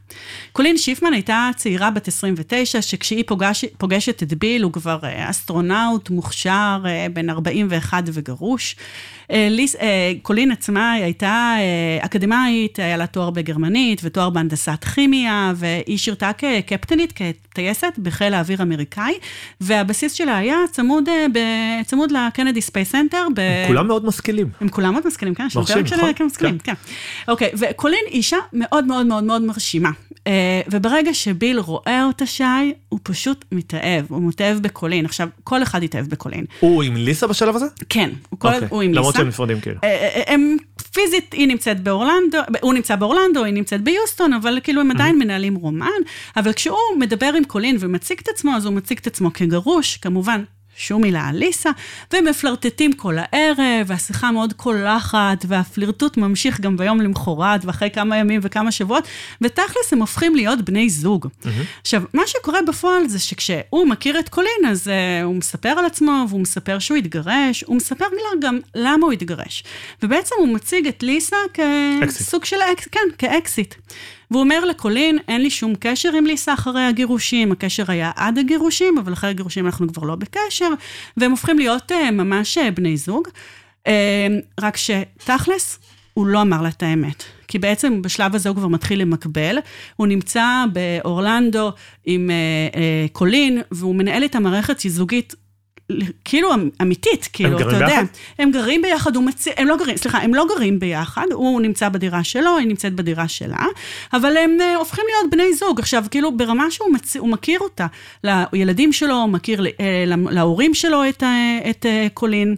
קולין שיפמן הייתה צעירה בת 29, שכשהיא פוגש, פוגשת את ביל, הוא כבר אה, אסטרונאוט מוכשר, אה, בן 41 וגרוש. אה, ליס, קולין עצמה היא הייתה אקדמאית, היה לה תואר בגרמנית ותואר בהנדסת כימיה, והיא שירתה כקפטנית, כטייסת בחיל האוויר האמריקאי, והבסיס שלה היה צמוד, uh, צמוד לקנדי Space Center. ב... כולם מאוד משכילים. הם כולם מאוד משכילים, כן? מרשים, נכון? כן, משכילים, כן. אוקיי, וקולין אישה מאוד מאוד מאוד מאוד מרשימה. וברגע שביל רואה אותה, שי, הוא פשוט מתאהב, הוא מתאהב בקולין. עכשיו, כל אחד יתאהב בקולין. הוא עם ליסה בשלב הזה? כן, הוא, כל, אוקיי. הוא עם ליסה. למרות שהם נפרדים כאילו. הם פיזית, היא נמצאת באורלנדו, הוא נמצא באורלנדו, היא נמצאת ביוסטון, אבל כאילו הם עדיין מנהלים רומן. אבל כשהוא מדבר עם קולין ומציג את עצמו, אז הוא מציג את עצמו כגרוש, כמובן. שום מילה על ליסה, ומפלרטטים כל הערב, והשיחה מאוד קולחת, והפלירטוט ממשיך גם ביום למחרת, ואחרי כמה ימים וכמה שבועות, ותכלס הם הופכים להיות בני זוג. Mm-hmm. עכשיו, מה שקורה בפועל זה שכשהוא מכיר את קולין, אז uh, הוא מספר על עצמו, והוא מספר שהוא התגרש, הוא מספר גם למה הוא התגרש. ובעצם הוא מציג את ליסה כסוג של, אקס, כן, כאקסיט. והוא אומר לקולין, אין לי שום קשר עם ליסה אחרי הגירושים, הקשר היה עד הגירושים, אבל אחרי הגירושים אנחנו כבר לא בקשר, והם הופכים להיות uh, ממש uh, בני זוג. Uh, רק שתכלס, הוא לא אמר לה את האמת. כי בעצם בשלב הזה הוא כבר מתחיל למקבל, הוא נמצא באורלנדו עם uh, uh, קולין, והוא מנהל את המערכת זוגית כאילו אמיתית, כאילו, אתה יודע. הם גרים ביחד? הם גרים ביחד, הוא מצ... הם לא גרים, סליחה, הם לא גרים ביחד, הוא נמצא בדירה שלו, היא נמצאת בדירה שלה, אבל הם uh, הופכים להיות בני זוג. עכשיו, כאילו, ברמה שהוא מצ... מכיר אותה, לילדים שלו, הוא מכיר uh, להורים שלו את, uh, את uh, קולין.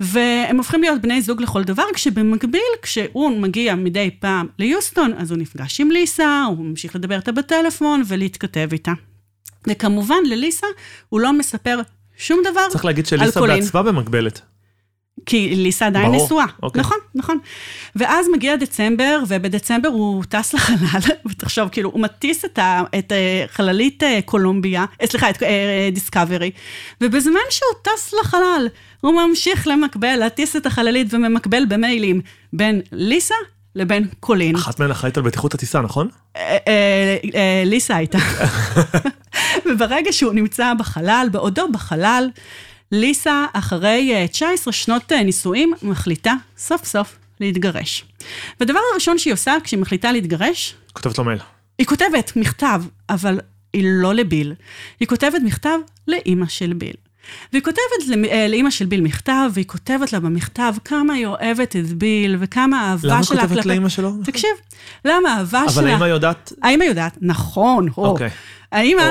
והם הופכים להיות בני זוג לכל דבר, כשבמקביל, כשהוא מגיע מדי פעם ליוסטון, אז הוא נפגש עם ליסה, הוא ממשיך לדבר איתה בטלפון ולהתכתב איתה. וכמובן, לליסה הוא לא מספר שום דבר. צריך להגיד שליסה בעצמה במקבלת. כי ליסה עדיין ברור, נשואה. אוקיי. נכון, נכון. ואז מגיע דצמבר, ובדצמבר הוא טס לחלל, ותחשוב, כאילו, הוא מטיס את, ה, את אה, חללית אה, קולומביה, אה, סליחה, את דיסקאברי, ובזמן שהוא טס לחלל, הוא ממשיך למקבל, להטיס את החללית וממקבל במיילים בין ליסה לבין קולין. אחת מהן אחראית על בטיחות הטיסה, נכון? אה, אה, אה, ליסה הייתה. וברגע שהוא נמצא בחלל, בעודו בחלל, ליסה, אחרי אה, 19 שנות נישואים, מחליטה סוף סוף להתגרש. והדבר הראשון שהיא עושה כשהיא מחליטה להתגרש, כותבת לו מייל. היא כותבת מכתב, אבל היא לא לביל. היא כותבת מכתב לאימא של ביל. והיא כותבת אה, לאימא של ביל מכתב, והיא כותבת לה במכתב כמה היא אוהבת את ביל, וכמה האהבה למה שלה כותבת לאימא שלו? תקשיב, למה האהבה שלה... אבל האמא יודעת... האמא יודעת, נכון, או. אוקיי. האמא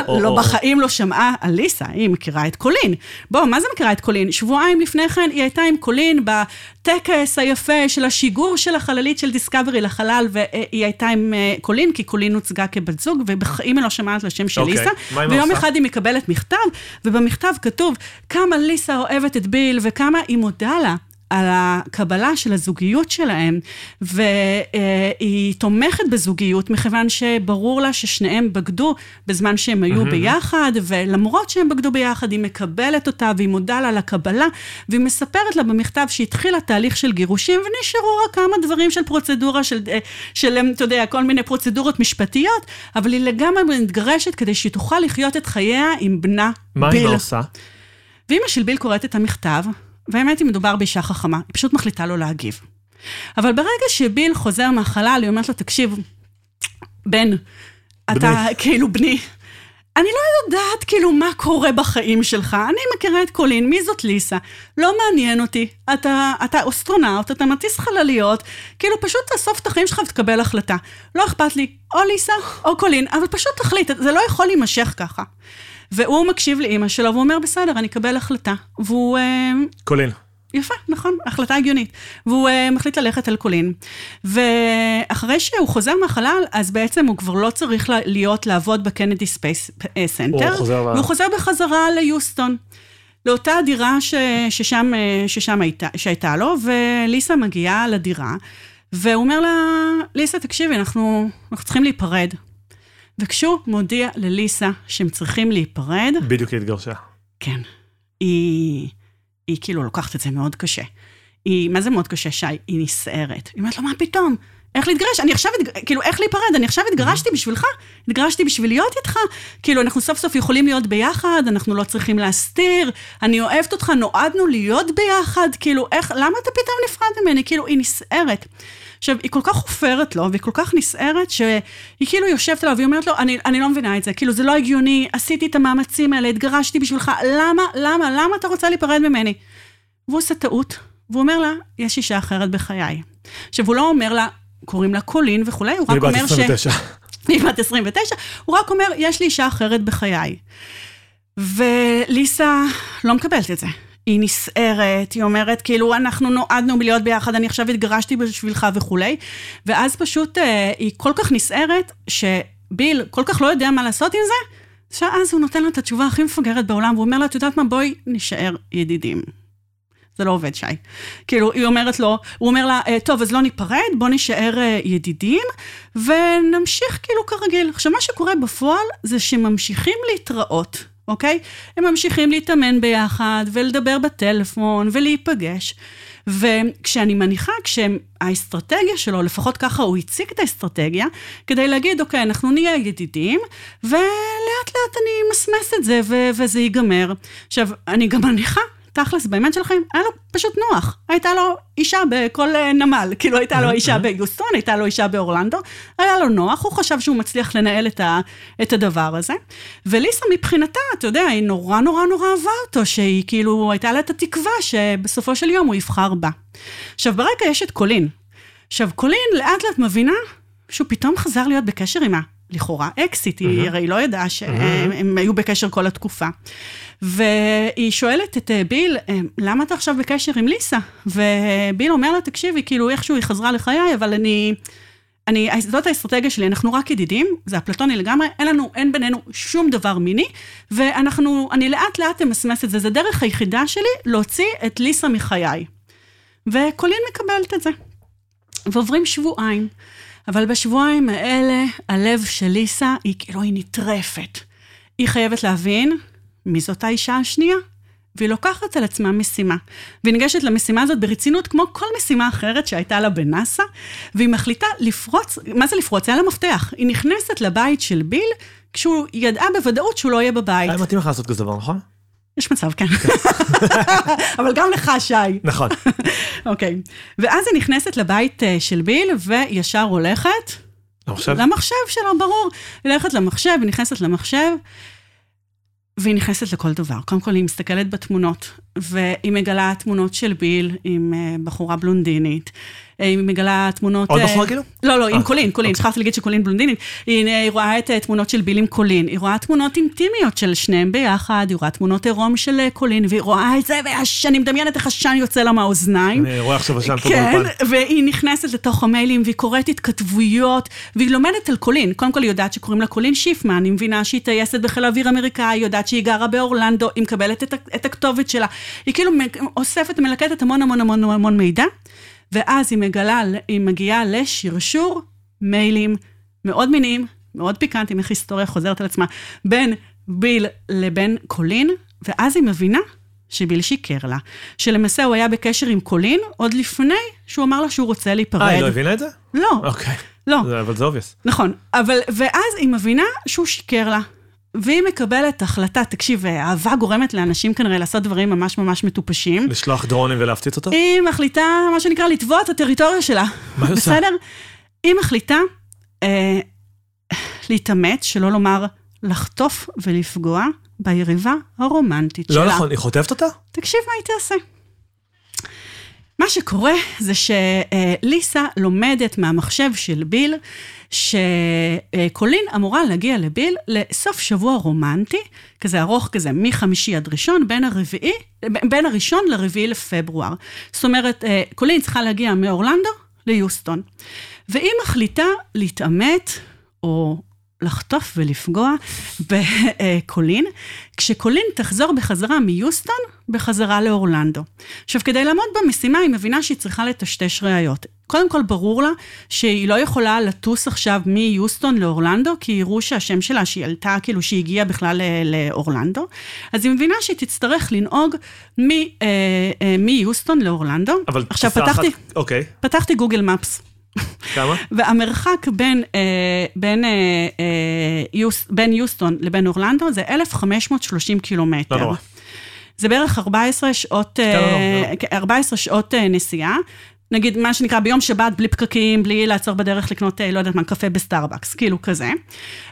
או, או, לא או. בחיים לא שמעה על ליסה, היא מכירה את קולין. בוא, מה זה מכירה את קולין? שבועיים לפני כן היא הייתה עם קולין בטקס היפה של השיגור של החללית של דיסקאברי לחלל, והיא הייתה עם אה, קולין, כי קולין הוצגה כבת זוג, ובחיים היא לא שמעה את השם של אוקיי. ליסה. ויום? אחד היא מקבלת מכתב, ובמכתב כתוב כמה ליסה אוהבת את ביל, וכמה היא מודה לה. על הקבלה של הזוגיות שלהם, והיא תומכת בזוגיות, מכיוון שברור לה ששניהם בגדו בזמן שהם היו ביחד, ולמרות שהם בגדו ביחד, היא מקבלת אותה, והיא מודה לה על הקבלה, והיא מספרת לה במכתב שהתחילה תהליך של גירושים, ונשארו רק כמה דברים של פרוצדורה, של, של, אתה יודע, כל מיני פרוצדורות משפטיות, אבל היא לגמרי מתגרשת כדי שהיא תוכל לחיות את חייה עם בנה מה ביל. אימא עושה? ואימא של ביל קוראת את המכתב, והאמת היא מדובר באישה חכמה, היא פשוט מחליטה לא להגיב. אבל ברגע שביל חוזר מהחלל, היא אומרת לו, תקשיב, בן, אתה כאילו בני, אני לא יודעת כאילו מה קורה בחיים שלך, אני מכירה את קולין, מי זאת ליסה? לא מעניין אותי, אתה, אתה אוסטרונאוט, אתה מטיס חלליות, כאילו פשוט תאסוף את החיים שלך ותקבל החלטה. לא אכפת לי, או ליסה או קולין, אבל פשוט תחליט, זה לא יכול להימשך ככה. והוא מקשיב לאימא שלו, והוא אומר, בסדר, אני אקבל החלטה. והוא... אה, קולין. יפה, נכון, החלטה הגיונית. והוא uh, מחליט ללכת על קולין. ואחרי שהוא חוזר מהחלל, אז בעצם הוא כבר לא צריך לה- להיות, לעבוד בקנדי Space Center. הוא חוזר והוא חוזר בחזרה ליוסטון. לאותה דירה ש, ששם, אה, ששם הייתה, שהייתה לו, וליסה מגיעה לדירה, והוא אומר לה, ליסה, תקשיבי, אנחנו, אנחנו צריכים להיפרד. וכשהוא מודיע לליסה שהם צריכים להיפרד, בדיוק היא התגרשה. כן. היא, היא כאילו לוקחת את זה מאוד קשה. היא, מה זה מאוד קשה, שי? היא נסערת. היא אומרת לו, מה פתאום? איך להתגרש? אני עכשיו, כאילו, איך להיפרד? אני עכשיו התגרשתי בשבילך? התגרשתי בשביל להיות איתך? כאילו, אנחנו סוף סוף יכולים להיות ביחד, אנחנו לא צריכים להסתיר, אני אוהבת אותך, נועדנו להיות ביחד, כאילו, איך, למה אתה פתאום נפרד ממני? כאילו, היא נסערת. עכשיו, היא כל כך חופרת לו, והיא כל כך נסערת, שהיא כאילו יושבת עליו, והיא אומרת לו, אני, אני לא מבינה את זה, כאילו, זה לא הגיוני, עשיתי את המאמצים האלה, התגרשתי בשבילך, למה, למה, למה אתה רוצה להיפרד ממני? והוא עושה טעות, והוא אומר לה, יש אישה אחרת בחיי. עכשיו, הוא לא אומר לה, קוראים לה קולין וכולי, הוא רק בת אומר ש... 29. היא בת 29, הוא רק אומר, יש לי אישה אחרת בחיי. וליסה לא מקבלת את זה. היא נסערת, היא אומרת, כאילו, אנחנו נועדנו מלהיות ביחד, אני עכשיו התגרשתי בשבילך וכולי. ואז פשוט אה, היא כל כך נסערת, שביל כל כך לא יודע מה לעשות עם זה, שאז הוא נותן לה את התשובה הכי מפגרת בעולם, והוא אומר לה, את יודעת מה, בואי נישאר ידידים. זה לא עובד, שי. כאילו, היא אומרת לו, הוא אומר לה, "אה, טוב, אז לא ניפרד, בוא נישאר אה, ידידים, ונמשיך כאילו כרגיל. עכשיו, מה שקורה בפועל זה שממשיכים להתראות, אוקיי? הם ממשיכים להתאמן ביחד, ולדבר בטלפון, ולהיפגש. וכשאני מניחה, כשהאסטרטגיה שלו, לפחות ככה הוא הציג את האסטרטגיה, כדי להגיד, אוקיי, אנחנו נהיה ידידים, ולאט לאט אני אמסמס את זה, ו- וזה ייגמר. עכשיו, אני גם מניחה, תכלס, באמת של החיים, היה לו פשוט נוח. הייתה לו אישה בכל אה, נמל. כאילו, הייתה לו אישה ביוסטון, הייתה לו אישה באורלנדו, היה לו נוח, הוא חשב שהוא מצליח לנהל את, ה, את הדבר הזה. וליסה מבחינתה, אתה יודע, היא נורא נורא נורא אהבה אותו, שהיא כאילו, הייתה לה את התקווה שבסופו של יום הוא יבחר בה. עכשיו, ברקע יש את קולין. עכשיו, קולין לאט לאט מבינה שהוא פתאום חזר להיות בקשר עם ה... לכאורה אקסיט, היא הרי לא ידעה שהם הם היו בקשר כל התקופה. והיא שואלת את אה, ביל, אה, למה אתה עכשיו בקשר עם ליסה? וביל אומר לה, תקשיבי, כאילו איכשהו היא חזרה לחיי, אבל אני... אני, זאת האסטרטגיה שלי, אנחנו רק ידידים, זה אפלטוני לגמרי, אין לנו, אין בינינו שום דבר מיני, ואנחנו, אני לאט לאט אמסמס את זה, זה דרך היחידה שלי להוציא את ליסה מחיי. וקולין מקבלת את זה. ועוברים שבועיים. אבל בשבועיים האלה, הלב של ליסה היא כאילו, היא נטרפת. היא חייבת להבין מי זאת האישה השנייה. והיא לוקחת על עצמה משימה. והיא ניגשת למשימה הזאת ברצינות כמו כל משימה אחרת שהייתה לה בנאסא, והיא מחליטה לפרוץ, מה זה לפרוץ? היה לה מפתח. היא נכנסת לבית של ביל, כשהוא ידעה בוודאות שהוא לא יהיה בבית. היה מתאים לך לעשות כזה דבר, נכון? יש מצב, כן. אבל גם לך, שי. נכון. אוקיי. ואז היא נכנסת לבית אה, של ביל, וישר הולכת... למחשב? למחשב שלו, ברור. היא הולכת למחשב, היא נכנסת למחשב, והיא נכנסת לכל דבר. קודם כל, היא מסתכלת בתמונות, והיא מגלה תמונות של ביל עם אה, בחורה בלונדינית. אה, היא מגלה תמונות... עוד אה, בחורה כאילו? לא, לא, עם קולין, קולין. אוקיי. שכחתי להגיד שקולין בלונדינית. היא, רואה את תמונות של ביל עם קולין. היא רואה תמונות אינטימיות של שניהם ביחד, היא רואה תמונות עירום של קולין, והיא רואה את זה, ואני מדמיינת איך עשן יוצא לה מהאוזניים. אני רואה עכשיו עשן פה כן, באולפן. והיא נכנסת לתוך המיילים, והיא קוראת התכתבויות, והיא לומדת על קולין. קודם כל, היא יודעת שקוראים לה קולין שיפמן, היא מבינה שהיא טייסת בחיל האוויר האמריקאי, יודעת שהיא גרה באורלנדו, היא מקבלת את הכתובת שלה. היא כאילו אוספת, מלקטת המון המון המון המון מידע, ואז היא מגלה, היא מגיעה לשרשור מיילים מאוד מיניים, מאוד פיקנטיים, איך היסטוריה חוזרת על עצמה, בין ביל לבין קולין, ואז היא מבינה שביל שיקר לה. שלמעשה הוא היה בקשר עם קולין עוד לפני שהוא אמר לה שהוא רוצה להיפרד. אה, היא לא הבינה את זה? לא, אוקיי. לא, זה- אבל זה obvious. נכון. אבל, ואז היא מבינה שהוא שיקר לה. והיא מקבלת החלטה, תקשיב, אהבה גורמת לאנשים כנראה לעשות דברים ממש ממש מטופשים. לשלוח דרונים ולהפציץ אותו? היא מחליטה, מה שנקרא, לתבוע את הטריטוריה שלה. מה היא עושה? בסדר? היא מחליטה אה, להתאמץ, שלא לומר לחטוף ולפגוע ביריבה הרומנטית שלה. לא נכון, היא חוטפת אותה? תקשיב מה היא תעשה. מה שקורה זה שליסה לומדת מהמחשב של ביל, שקולין אמורה להגיע לביל לסוף שבוע רומנטי, כזה ארוך כזה, מחמישי עד ראשון, בין הרביעי, בין הראשון לרביעי לפברואר. זאת אומרת, אה, קולין צריכה להגיע מאורלנדו ליוסטון. והיא מחליטה להתעמת, או לחטוף ולפגוע בקולין, כשקולין תחזור בחזרה מיוסטון, בחזרה לאורלנדו. עכשיו, כדי לעמוד במשימה, היא מבינה שהיא צריכה לטשטש ראיות. קודם כל, ברור לה שהיא לא יכולה לטוס עכשיו מיוסטון לאורלנדו, כי יראו שהשם שלה, שהיא עלתה, כאילו שהיא הגיעה בכלל לאורלנדו. אז היא מבינה שהיא תצטרך לנהוג מ- אה, אה, מיוסטון לאורלנדו. אבל עכשיו, פתחתי, אחת- אוקיי, פתחתי גוגל מפס. כמה? והמרחק בין, אה, בין, אה, אה, יוס, בין יוסטון לבין אורלנדו זה 1,530 קילומטר. לא נורא. זה בערך 14 שעות, כן, לא, לא. כן, 14 שעות נסיעה. נגיד, מה שנקרא, ביום שבת, בלי פקקים, בלי לעצור בדרך לקנות, אה, לא יודעת מה, קפה בסטארבקס, כאילו כזה.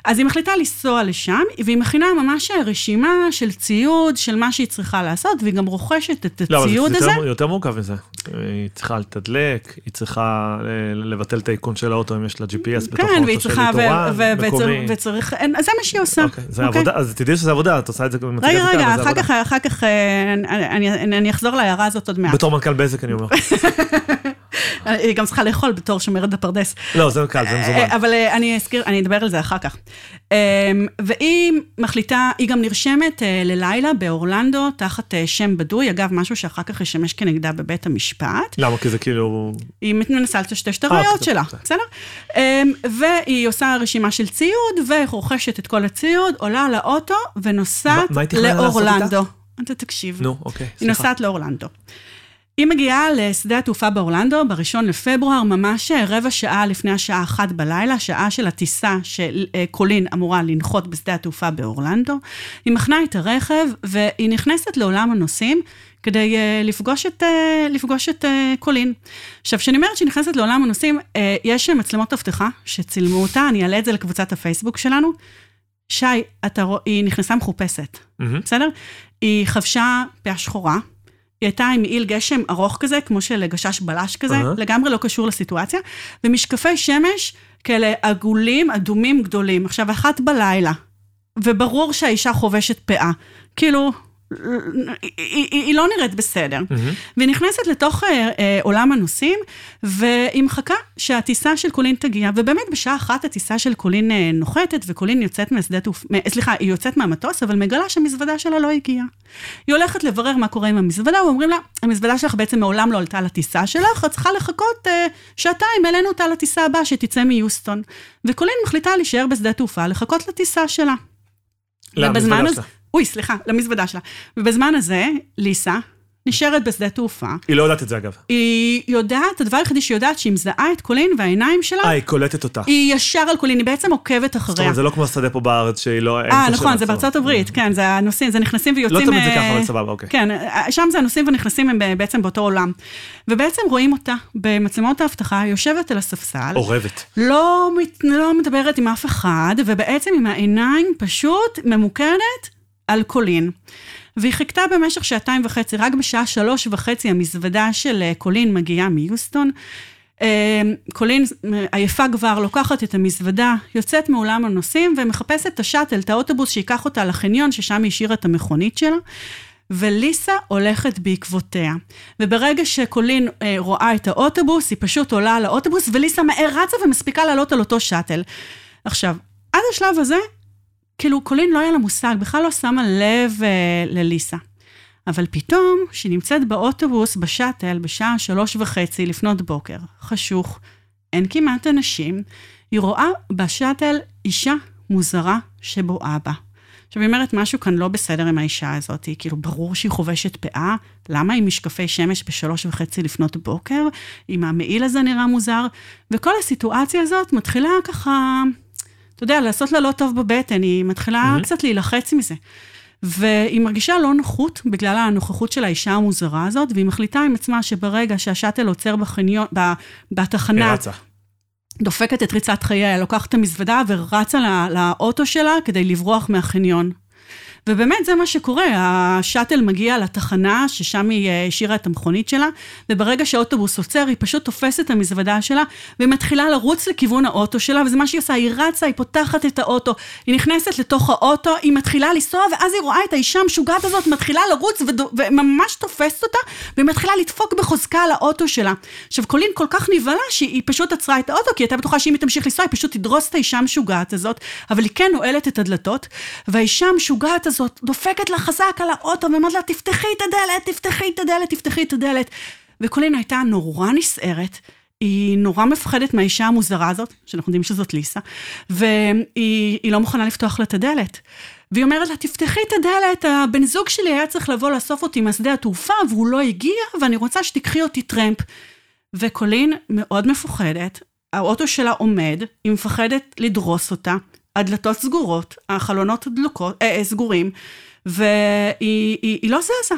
אז היא מחליטה לנסוע לשם, והיא מכינה ממש רשימה של ציוד, של מה שהיא צריכה לעשות, והיא גם רוכשת את לא, אבל הציוד זה הזה. יותר- יותר מורכב מזה. היא צריכה לתדלק, היא צריכה אה, לבטל את האיכון של האוטו אם יש לה GPS בתוך כן, האוטו של תורן, מקומי. וצר- וצריך, זה מה שהיא עושה. אוקיי, זה עבודה, אז תדעי שזה עבודה, את עושה את זה רגע, רגע, אחר. כך, אחר כך אה, אני אחזור להערה הזאת עוד מעט. בתור מנכ"ל בזק אני אומר. היא גם צריכה לאכול בתור שומרת בפרדס. לא, זה קל, זה מזומן. אה, אבל אה, אני אזכיר, אני אדבר על זה אחר כך. אה, והיא מחליטה, היא גם נרשמת אה, ללילה באורלנדו, תחת שם בדוי, אגב, משהו שאחר כך ישמש כנגדה בבית המשפט. למה? כי זה כאילו... היא מנסה לטשטש את הראיות שלה, בסדר. אמ, והיא עושה רשימה של ציוד, ורוכשת את כל הציוד, עולה לאוטו ונוסעת היא לאורלנדו. אתה תקשיב. נו, אוקיי, היא סליחה. נוסעת לאורלנדו. היא מגיעה לשדה התעופה באורלנדו בראשון לפברואר, ממש רבע שעה לפני השעה אחת בלילה, שעה של הטיסה שקולין אמורה לנחות בשדה התעופה באורלנדו. היא מחנה את הרכב והיא נכנסת לעולם הנוסעים כדי uh, לפגוש את, לפגוש את קולין. עכשיו, כשאני אומרת שהיא נכנסת לעולם הנוסעים, יש מצלמות אבטחה שצילמו אותה, אני אעלה את זה לקבוצת הפייסבוק שלנו. שי, אתה רוא... היא נכנסה מחופשת. מהמם. בסדר? היא חבשה פאה שחורה, היא הייתה עם מעיל גשם ארוך כזה, כמו של גשש בלש כזה, אהה. לגמרי לא קשור לסיטואציה, ומשקפי שמש כאלה עגולים, אדומים גדולים. עכשיו, אחת בלילה, וברור שהאישה חובשת פאה. כאילו, היא, היא, היא לא נראית בסדר. והיא נכנסת לתוך אה, אה, עולם הנוסעים, והיא מחכה שהטיסה של קולין תגיע, ובאמת בשעה אחת הטיסה של קולין אה, נוחתת, וקולין יוצאת מהשדה תעופה, סליחה, היא יוצאת מהמטוס, אבל מגלה שהמזוודה שלה לא הגיעה. היא הולכת לברר מה קורה עם המזוודה, ואומרים לה, המזוודה שלך בעצם מעולם לא עלתה לטיסה שלך, את צריכה לחכות אה, שעתיים, העלינו אותה לטיסה הבאה שתצא מיוסטון. וקולין מחליטה להישאר בשדה תעופה, לחכות לטיסה שלה. למזוודה ובזמן. הזה- אוי, סליחה, למזוודה שלה. ובזמן הזה, ליסה נשארת בשדה תעופה. היא לא יודעת את זה אגב. היא יודעת, הדבר היחידי שהיא יודעת, שהיא מזהה את קולין והעיניים שלה, אה, היא קולטת אותה. היא ישר על קולין, היא בעצם עוקבת זאת אחריה. אומרת, זה לא כמו השדה פה בארץ שהיא לא... אה, נכון, זה. בארצות הברית, כן, זה הנוסעים, זה נכנסים ויוצאים... לא תמיד זה אה, ככה, אבל סבבה, אוקיי. כן, אה, שם זה הנוסעים והנכנסים הם בעצם באותו עולם. ובעצם רואים אותה במצלמות האבטחה, יושבת על הספסל. אורבת. לא, מת, לא מדברת עם אף אחד, ובעצם עם העיניים פשוט ממוקדת על קולין. והיא חיכתה במשך שעתיים וחצי, רק בשעה שלוש וחצי המזוודה של אה, קולין מגיעה מיוסטון. אה, קולין אה, עייפה כבר, לוקחת את המזוודה, יוצאת מאולם הנוסעים ומחפשת את השאטל, את האוטובוס שייקח אותה לחניון, ששם היא השאירה את המכונית שלה. וליסה הולכת בעקבותיה. וברגע שקולין אה, רואה את האוטובוס, היא פשוט עולה על האוטובוס, וליסה מהר רצה ומספיקה לעלות על אותו שאטל. עכשיו, עד השלב הזה, כאילו, קולין לא היה לה מושג, בכלל לא שמה לב אה, לליסה. אבל פתאום, כשהיא נמצאת באוטובוס, בשאטל, בשעה שלוש וחצי לפנות בוקר, חשוך, אין כמעט אנשים, היא רואה בשאטל אישה מוזרה שבועה בה. עכשיו, היא אומרת, משהו כאן לא בסדר עם האישה הזאת, היא כאילו, ברור שהיא חובשת פאה, למה עם משקפי שמש בשלוש וחצי לפנות בוקר, אם המעיל הזה נראה מוזר, וכל הסיטואציה הזאת מתחילה ככה, אתה יודע, לעשות לה לא טוב בבטן, היא מתחילה mm-hmm. קצת להילחץ מזה. והיא מרגישה לא נוחות בגלל הנוכחות של האישה המוזרה הזאת, והיא מחליטה עם עצמה שברגע שהשאטל עוצר בחניון, ב- היא בתחנה, רצה. דופקת את ריצת חייה, לוקחת את המזוודה ורצה לא, לאוטו שלה כדי לברוח מהחניון. ובאמת זה מה שקורה, השאטל מגיע לתחנה ששם היא אה, השאירה את המכונית שלה, וברגע שהאוטובוס עוצר, היא פשוט תופסת את המזוודה שלה, ומתחילה לרוץ לכיוון האוטו שלה, וזה מה שהיא עושה, היא רצה, היא פותחת את האוטו, היא נכנסת לתוך האוטו, היא מתחילה לנסוע, ואז היא רואה את האישה המשוגעת הזאת, מתחילה לרוץ, ודו, וממש תופסת אותה, והיא מתחילה לדפוק בחוזקה על האוטו שלה. עכשיו, קולין כל כך נבהלה, שהיא פשוט עצרה את האוטו, כי היא הייתה בטוחה שאם היא תמשיך לנסוע, היא פשוט תדרוס את האישה המשוגעת הזאת, אבל היא כן נועלת את הדלתות, והאישה המשוגעת הזאת דופקת לה חזק על האוטו, ואומרת לה, תפתחי את הדלת, תפתחי את הדלת, תפתחי את הדלת. וקולין הייתה נורא נסערת, היא נורא מפחדת מהאישה המוזרה הזאת, שאנחנו יודעים שזאת ליסה, והיא היא לא מוכנה לפתוח לה את הדלת. והיא אומרת לה, תפתחי את הדלת, הבן זוג שלי היה צריך לבוא לאסוף אותי משדה התעופה, והוא לא הגיע, ואני רוצה שתיקחי אותי טרמפ. וקולין מאוד מפוחדת, האוטו שלה עומד, היא מפחדת לדרוס אותה, הדלתות סגורות, החלונות דלוקות, אה, אה, סגורים, והיא היא, היא לא זזה.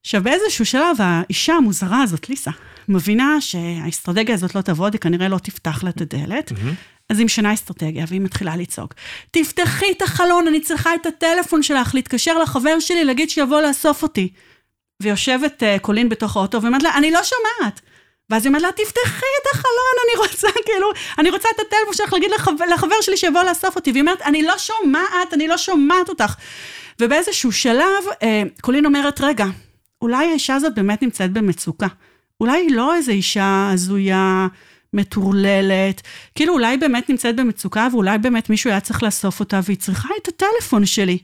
עכשיו, באיזשהו שלב, האישה המוזרה הזאת, ליסה, מבינה שהאסטרטגיה הזאת לא תעבוד, היא כנראה לא תפתח לה את הדלת, אז היא משנה אסטרטגיה, והיא מתחילה לצעוק. תפתחי את החלון, אני צריכה את הטלפון שלך, להתקשר לחבר שלי, להגיד שיבוא לאסוף אותי. ויושבת uh, קולין בתוך האוטו, ואומרת לה, אני לא שומעת. ואז היא אומרת לה, תפתחי את החלון, אני רוצה, כאילו, אני רוצה את הטלפון שלך להגיד לחבר, לחבר שלי שיבוא לאסוף אותי. והיא אומרת, אני לא שומעת, אני לא שומעת אותך. ובאיזשהו שלב, אה, קולין אומרת, רגע, אולי האישה הזאת באמת נמצאת במצוקה. אולי היא לא איזו אישה הזויה, מטורללת, כאילו אולי היא באמת נמצאת במצוקה, ואולי באמת מישהו היה צריך לאסוף אותה, והיא צריכה את הטלפון שלי.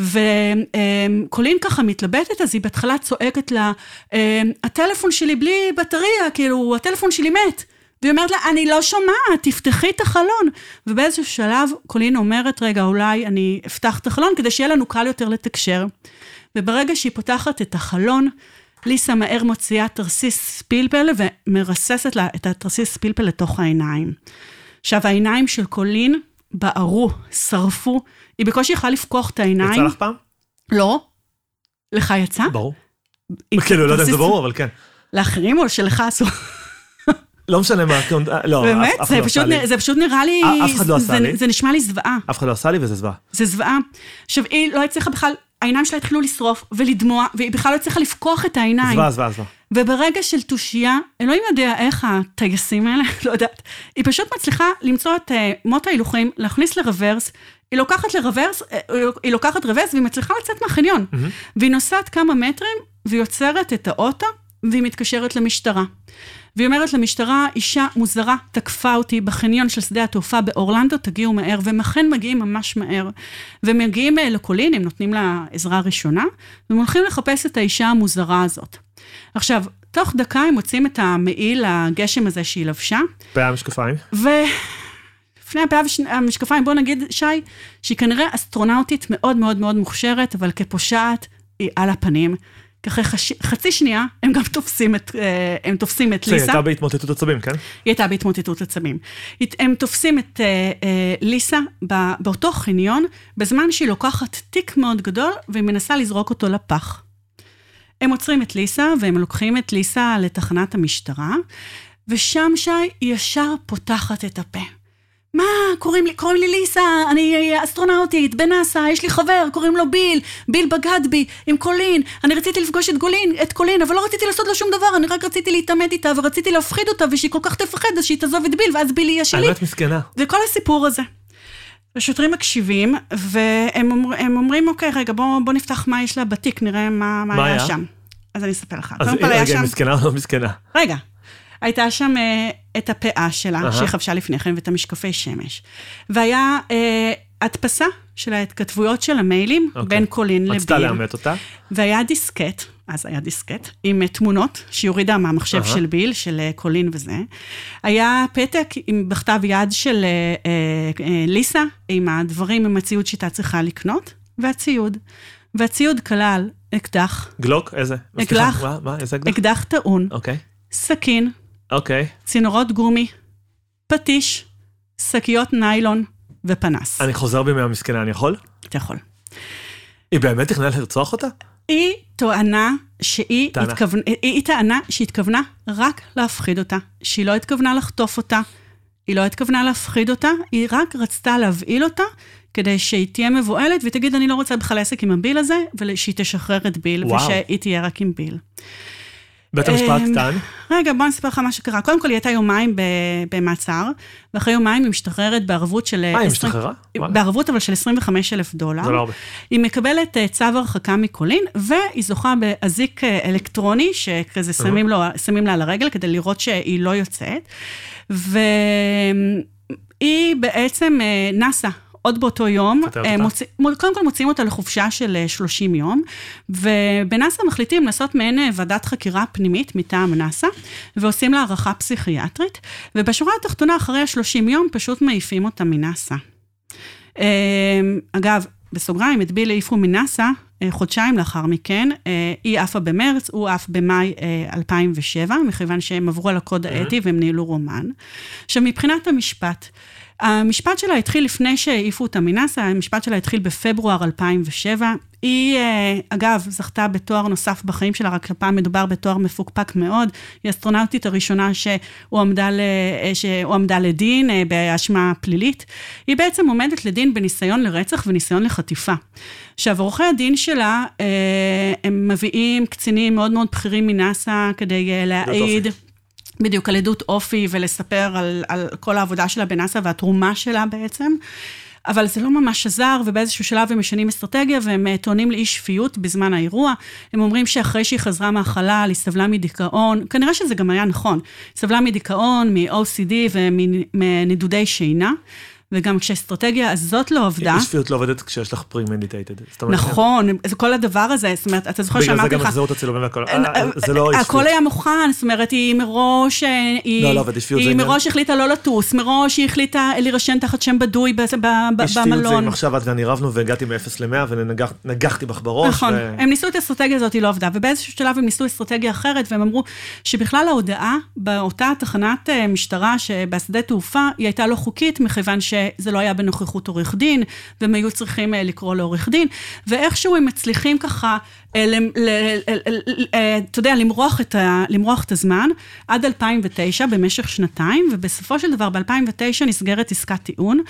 וקולין ככה מתלבטת, אז היא בהתחלה צועקת לה, "אמ, הטלפון שלי בלי בטריה, כאילו, הטלפון שלי מת. והיא אומרת לה, אני לא שומעת, תפתחי את החלון. ובאיזשהו שלב קולין אומרת, רגע, אולי אני אפתח את החלון כדי שיהיה לנו קל יותר לתקשר. וברגע שהיא פותחת את החלון, ליסה מהר מוציאה תרסיס פלפל ומרססת לה את התרסיס פלפל לתוך העיניים. עכשיו, העיניים של קולין בערו, שרפו, היא בקושי יכלה לפקוח את העיניים. יצא לך פעם? לא. לך יצא? ברור. כאילו, לא יודע אם זה ברור, אבל כן. לאחרים או שלך אסור? לא משנה מה, לא, באמת? אף- אחד לא עשה לי. נ- זה פשוט נראה לי... אה, אף אחד לא עשה לי. זה נשמע לי זוועה. אף אחד לא עשה לי וזה זוועה. זה זוועה. עכשיו, היא לא הצליחה בכלל, העיניים שלה התחילו לשרוף ולדמוע, והיא בכלל לא הצליחה לפקוח את העיניים. זוועה, זוועה, זוועה. וברגע של תושייה, אלוהים יודע איך הטייסים האלה, לא יודעת, היא פשוט מצליחה למצוא את uh, מוט ההילוכים, להכניס לרוורס, היא לוקחת לרוורס, אה, היא לוקחת רוורס והיא מצליחה לצאת מהחניון. והיא נוסעת כמה מטרים, והיא עוצרת את האוטו, והיא מתקשרת למשטרה. והיא אומרת למשטרה, אישה מוזרה תקפה אותי בחניון של שדה התעופה באורלנדו, תגיעו מהר, והם אכן מגיעים ממש מהר. והם מגיעים אה, לקולין, הם נותנים לה עזרה ראשונה, והם הולכים לחפש את האישה המוזרה הזאת. עכשיו, תוך דקה הם מוצאים את המעיל הגשם הזה שהיא לבשה, פאה משקפיים. ולפני הפאה והמשקפיים, בואו נגיד, שי, שהיא כנראה אסטרונאוטית מאוד מאוד מאוד מוכשרת, אבל כפושעת היא על הפנים. אחרי חש... חצי שנייה, הם גם תופסים את, אה, הם תופסים את היא ליסה. הייתה בהתמוטטות עצבים, כן? היא הייתה בהתמוטטות עצבים. הם תופסים את אה, אה, ליסה באותו חניון, בזמן שהיא לוקחת תיק מאוד גדול, והיא מנסה לזרוק אותו לפח. הם עוצרים את ליסה, והם לוקחים את ליסה לתחנת המשטרה, ושם שי היא ישר פותחת את הפה. מה, קוראים לי, קוראים לי ליסה, אני אסטרונאוטית, בנאסא, יש לי חבר, קוראים לו ביל, ביל בגד בי, עם קולין, אני רציתי לפגוש את גולין, את קולין, אבל לא רציתי לעשות לו שום דבר, אני רק רציתי להתעמת איתה, ורציתי להפחיד אותה, ושהיא כל כך תפחד, אז שהיא תעזוב את ביל, ואז ביל יהיה שלי. האמת מסכנה. וכל הסיפור הזה. השוטרים מקשיבים, והם אומר, אומרים, אוקיי, רגע, בוא, בוא נפתח מה יש לה בתיק, נראה מה, מה, מה היה? שם. אז אני אספר לך. אז רגע, שם... היא מסכנה או לא מסכנה? רגע. הייתה שם אה, את הפאה שלה, אהה. שהיא חבשה לפני כן, ואת המשקפי שמש. והיה אה, הדפסה של ההתכתבויות של המיילים אוקיי. בין קולין לביל. רצתה לאמת אותה. והיה דיסקט, אז היה דיסקט, עם אה, תמונות שהיא הורידה מהמחשב אהה. של ביל, של אה, קולין וזה. היה פתק עם בכתב יד של אה, אה, אה, ליסה, עם הדברים, עם הציוד שהייתה צריכה לקנות, והציוד. והציוד כלל אקדח, גלוק? איזה? אקדח. מה? מה? איזה אקדח? אקדח טעון, אוקיי. סכין, אוקיי. צינורות גומי, פטיש, שקיות ניילון ופנס. אני חוזר בי מהמסכנה, אני יכול? אתה יכול. היא באמת תכננה לרצוח אותה? היא טוענה שהיא טענה. התכוונה, היא, טענה שהיא התכוונה רק להפחיד אותה, שהיא לא התכוונה לחטוף אותה, היא לא התכוונה להפחיד אותה, היא רק רצתה להבהיל אותה, כדי שהיא תהיה מבוהלת והיא תגיד, אני לא רוצה בכלל עסק עם הביל הזה, ושהיא תשחרר את ביל, וואו. ושהיא תהיה רק עם ביל. בית המשפט אמ, טען? רגע, בוא נספר לך מה שקרה. קודם כל, היא הייתה יומיים במעצר, ואחרי יומיים היא משתחררת בערבות של... מה, היא 20 משתחררה? בערבות אבל של 25 אלף דולר. זה לא הרבה. היא מקבלת אה, צו הרחקה מקולין, והיא זוכה באזיק אה, אלקטרוני, שכזה שמים, לו, שמים לה על הרגל כדי לראות שהיא לא יוצאת. והיא בעצם אה, נסה. עוד באותו יום, אה? מוצא, מו- קודם כל מוציאים אותה לחופשה של אה, 30 יום, ובנאסא מחליטים לעשות מעין אה, ועדת חקירה פנימית מטעם נאסא, ועושים לה הערכה פסיכיאטרית, ובשורה התחתונה, אחרי ה-30 יום, פשוט מעיפים אותה מנאסא. אה, אגב, בסוגריים, את ביל העיפו מנאסא אה, חודשיים לאחר מכן, אה, היא עפה במרץ, הוא עף במאי אה, 2007, מכיוון שהם עברו על הקוד האתי והם ניהלו רומן. עכשיו, מבחינת המשפט, המשפט שלה התחיל לפני שהעיפו אותה מנאסא, המשפט שלה התחיל בפברואר 2007. היא, אה, אגב, זכתה בתואר נוסף בחיים שלה, רק הפעם מדובר בתואר מפוקפק מאוד. היא האסטרונאוטית הראשונה שהועמדה, ל, אה, שהועמדה לדין אה, באשמה פלילית. היא בעצם עומדת לדין בניסיון לרצח וניסיון לחטיפה. עכשיו, עורכי הדין שלה, הם מביאים קצינים מאוד מאוד בכירים מנאסא כדי להעיד. בדיוק, על עדות אופי ולספר על, על כל העבודה שלה בנאסא והתרומה שלה בעצם. אבל זה לא ממש עזר, ובאיזשהו שלב הם משנים אסטרטגיה, והם אה, טוענים לאי שפיות בזמן האירוע. הם אומרים שאחרי שהיא חזרה מהחלל, היא סבלה מדיכאון, כנראה שזה גם היה נכון. סבלה מדיכאון, מ-OCD ומנדודי שינה, וגם כשהאסטרטגיה הזאת לא עבדה, אי שפיות לא עובדת כשיש לך פרי-מדיטייטד. נכון, זה כל הדבר הזה, זאת אומרת, אתה זוכר בגלל זה שאמרתי גם לך... החזירו את הצילומים והכל. אה, אה, זה לא אי הכל שפיות. היה מוכן, זאת אומרת, היא מראש, אה, לא, לא, אבל אי-שפיות זה היא מראש החליטה לא לטוס, מראש היא החליטה להירשם תחת שם בדוי ב- ב- ב- אי שפיות זה במלון. אם עכשיו את ואני רבנו והגעתי מ-0 ל-100 ונגחתי בך בראש. נכון, הם ניסו את האסטרטגיה הזאת, היא לא עבדה, ובאיזשהו שלב הם ניסו אסטרטגיה אחרת, והם אמרו שבכלל ההודעה באותה תחנת אה, משטרה שבשדה תעופה, היא הייתה לא חוקית, מכיוון שזה לא היה בנוכחות עורך דין, והם היו צריכים אה, לקרוא לעורך דין, ואיכשהו הם מצליחים ככה, אה, אה, אתה יודע, למרוח את, למרוח את הזמן, עד 2009, במשך שנתיים, ובסופו של דבר, ב-2009 נסגרת עסקת טיעון,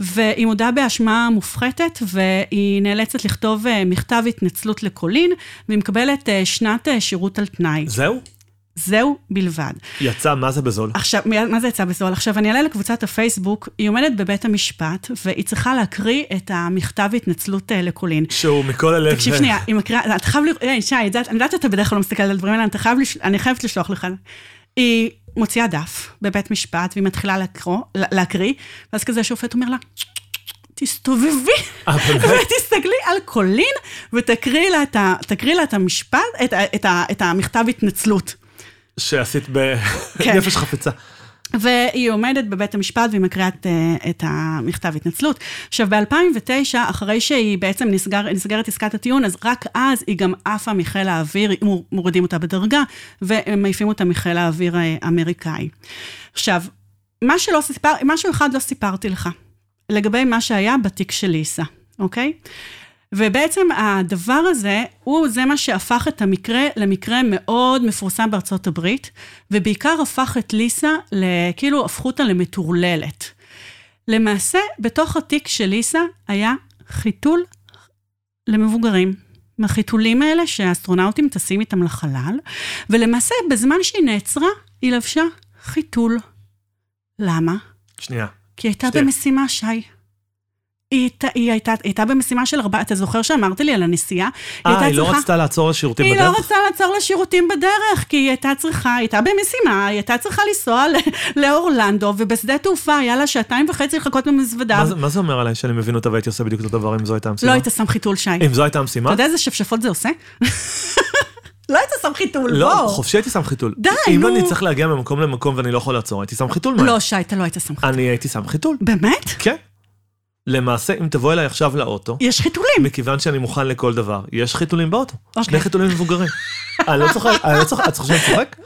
והיא מודה באשמה מופחתת, והיא נאלצת לכתוב מכתב התנצלות לקולין, והיא מקבלת שנת שירות על תנאי. זהו? זהו בלבד. יצא, מה זה בזול? עכשיו, מה זה יצא בזול? עכשיו, אני אעלה לקבוצת הפייסבוק, היא עומדת בבית המשפט, והיא צריכה להקריא את המכתב התנצלות אה, לקולין. שהוא מכל הלב... תקשיב שנייה, היא מקריאה, אתה חייב, ל- אה, שי, אני יודעת שאתה בדרך כלל לא מסתכל על הדברים האלה, חייב, אני חייבת לשלוח לך. היא מוציאה דף בבית משפט, והיא מתחילה לקרוא, להקריא, ואז כזה השופט אומר לה, תסתובבי, אה? ותסתכלי על קולין, ותקריאי לה את המשפט, את המכתב התנצלות. שעשית כן. בנפש חפצה. והיא עומדת בבית המשפט והיא מקריאה את, אה, המכתב התנצלות. עכשיו, ב-2009, אחרי שהיא בעצם נסגר, נסגרת עסקת הטיעון, אז רק אז היא גם עפה מחיל האוויר, מור- מורידים אותה בדרגה, ומעיפים אותה מחיל האוויר אה, האמריקאי. עכשיו, מה שלא סיפר, משהו אחד לא סיפרתי לך, לגבי מה שהיה בתיק של ליסה, אוקיי? ובעצם הדבר הזה, הוא זה מה שהפך את המקרה למקרה מאוד מפורסם בארצות הברית, ובעיקר הפך את ליסה, כאילו הפכו אותה למטורללת. למעשה, בתוך התיק של ליסה היה חיתול למבוגרים. מהחיתולים האלה שהאסטרונאוטים טסים איתם לחלל, ולמעשה, בזמן שהיא נעצרה, היא לבשה חיתול. למה? שנייה. כי היא הייתה שנייה. במשימה, שי. היא הייתה, היא, הייתה, היא הייתה במשימה של ארבעה, אתה זוכר שאמרת לי על הנסיעה? אה, הייתה היא לא צריכה- רצתה לעצור לשירותים היא בדרך? לא רצתה לעצור לשירותים בדרך, כי היא הייתה צריכה, היא הייתה במשימה, היא הייתה צריכה לנסוע לאורלנדו, ובשדה תעופה היה לה שעתיים וחצי לחכות במזוודה. מה מה זה אומר עליי שאני מבין אותה והייתי עושה בדיוק אותו דבר אם זו הייתה לא המשימה? היית שם חיתול, שי. אם זו הייתה אתה המשימה? יודע איזה שפשפות זה עושה? לא היית שם חיתול, לא, בוא. חופשי הייתי שם חיתול. די, אם נו. אני צריך להגיע ממקום למקום ואני לא יכול לעצור, הייתי שם חיתול. לא, שי, אתה לא היית שם חיתול. אני הייתי שם חיתול. באמת? כן. למעשה, אם תבוא אליי עכשיו לאוטו, יש חיתולים. מכיוון שאני מוכן לכל דבר, יש חיתולים באוטו. אוקיי. שני חיתולים מבוגרים. אני לא צוחק, אני לא צוחק, את חושבת שאני צוחק?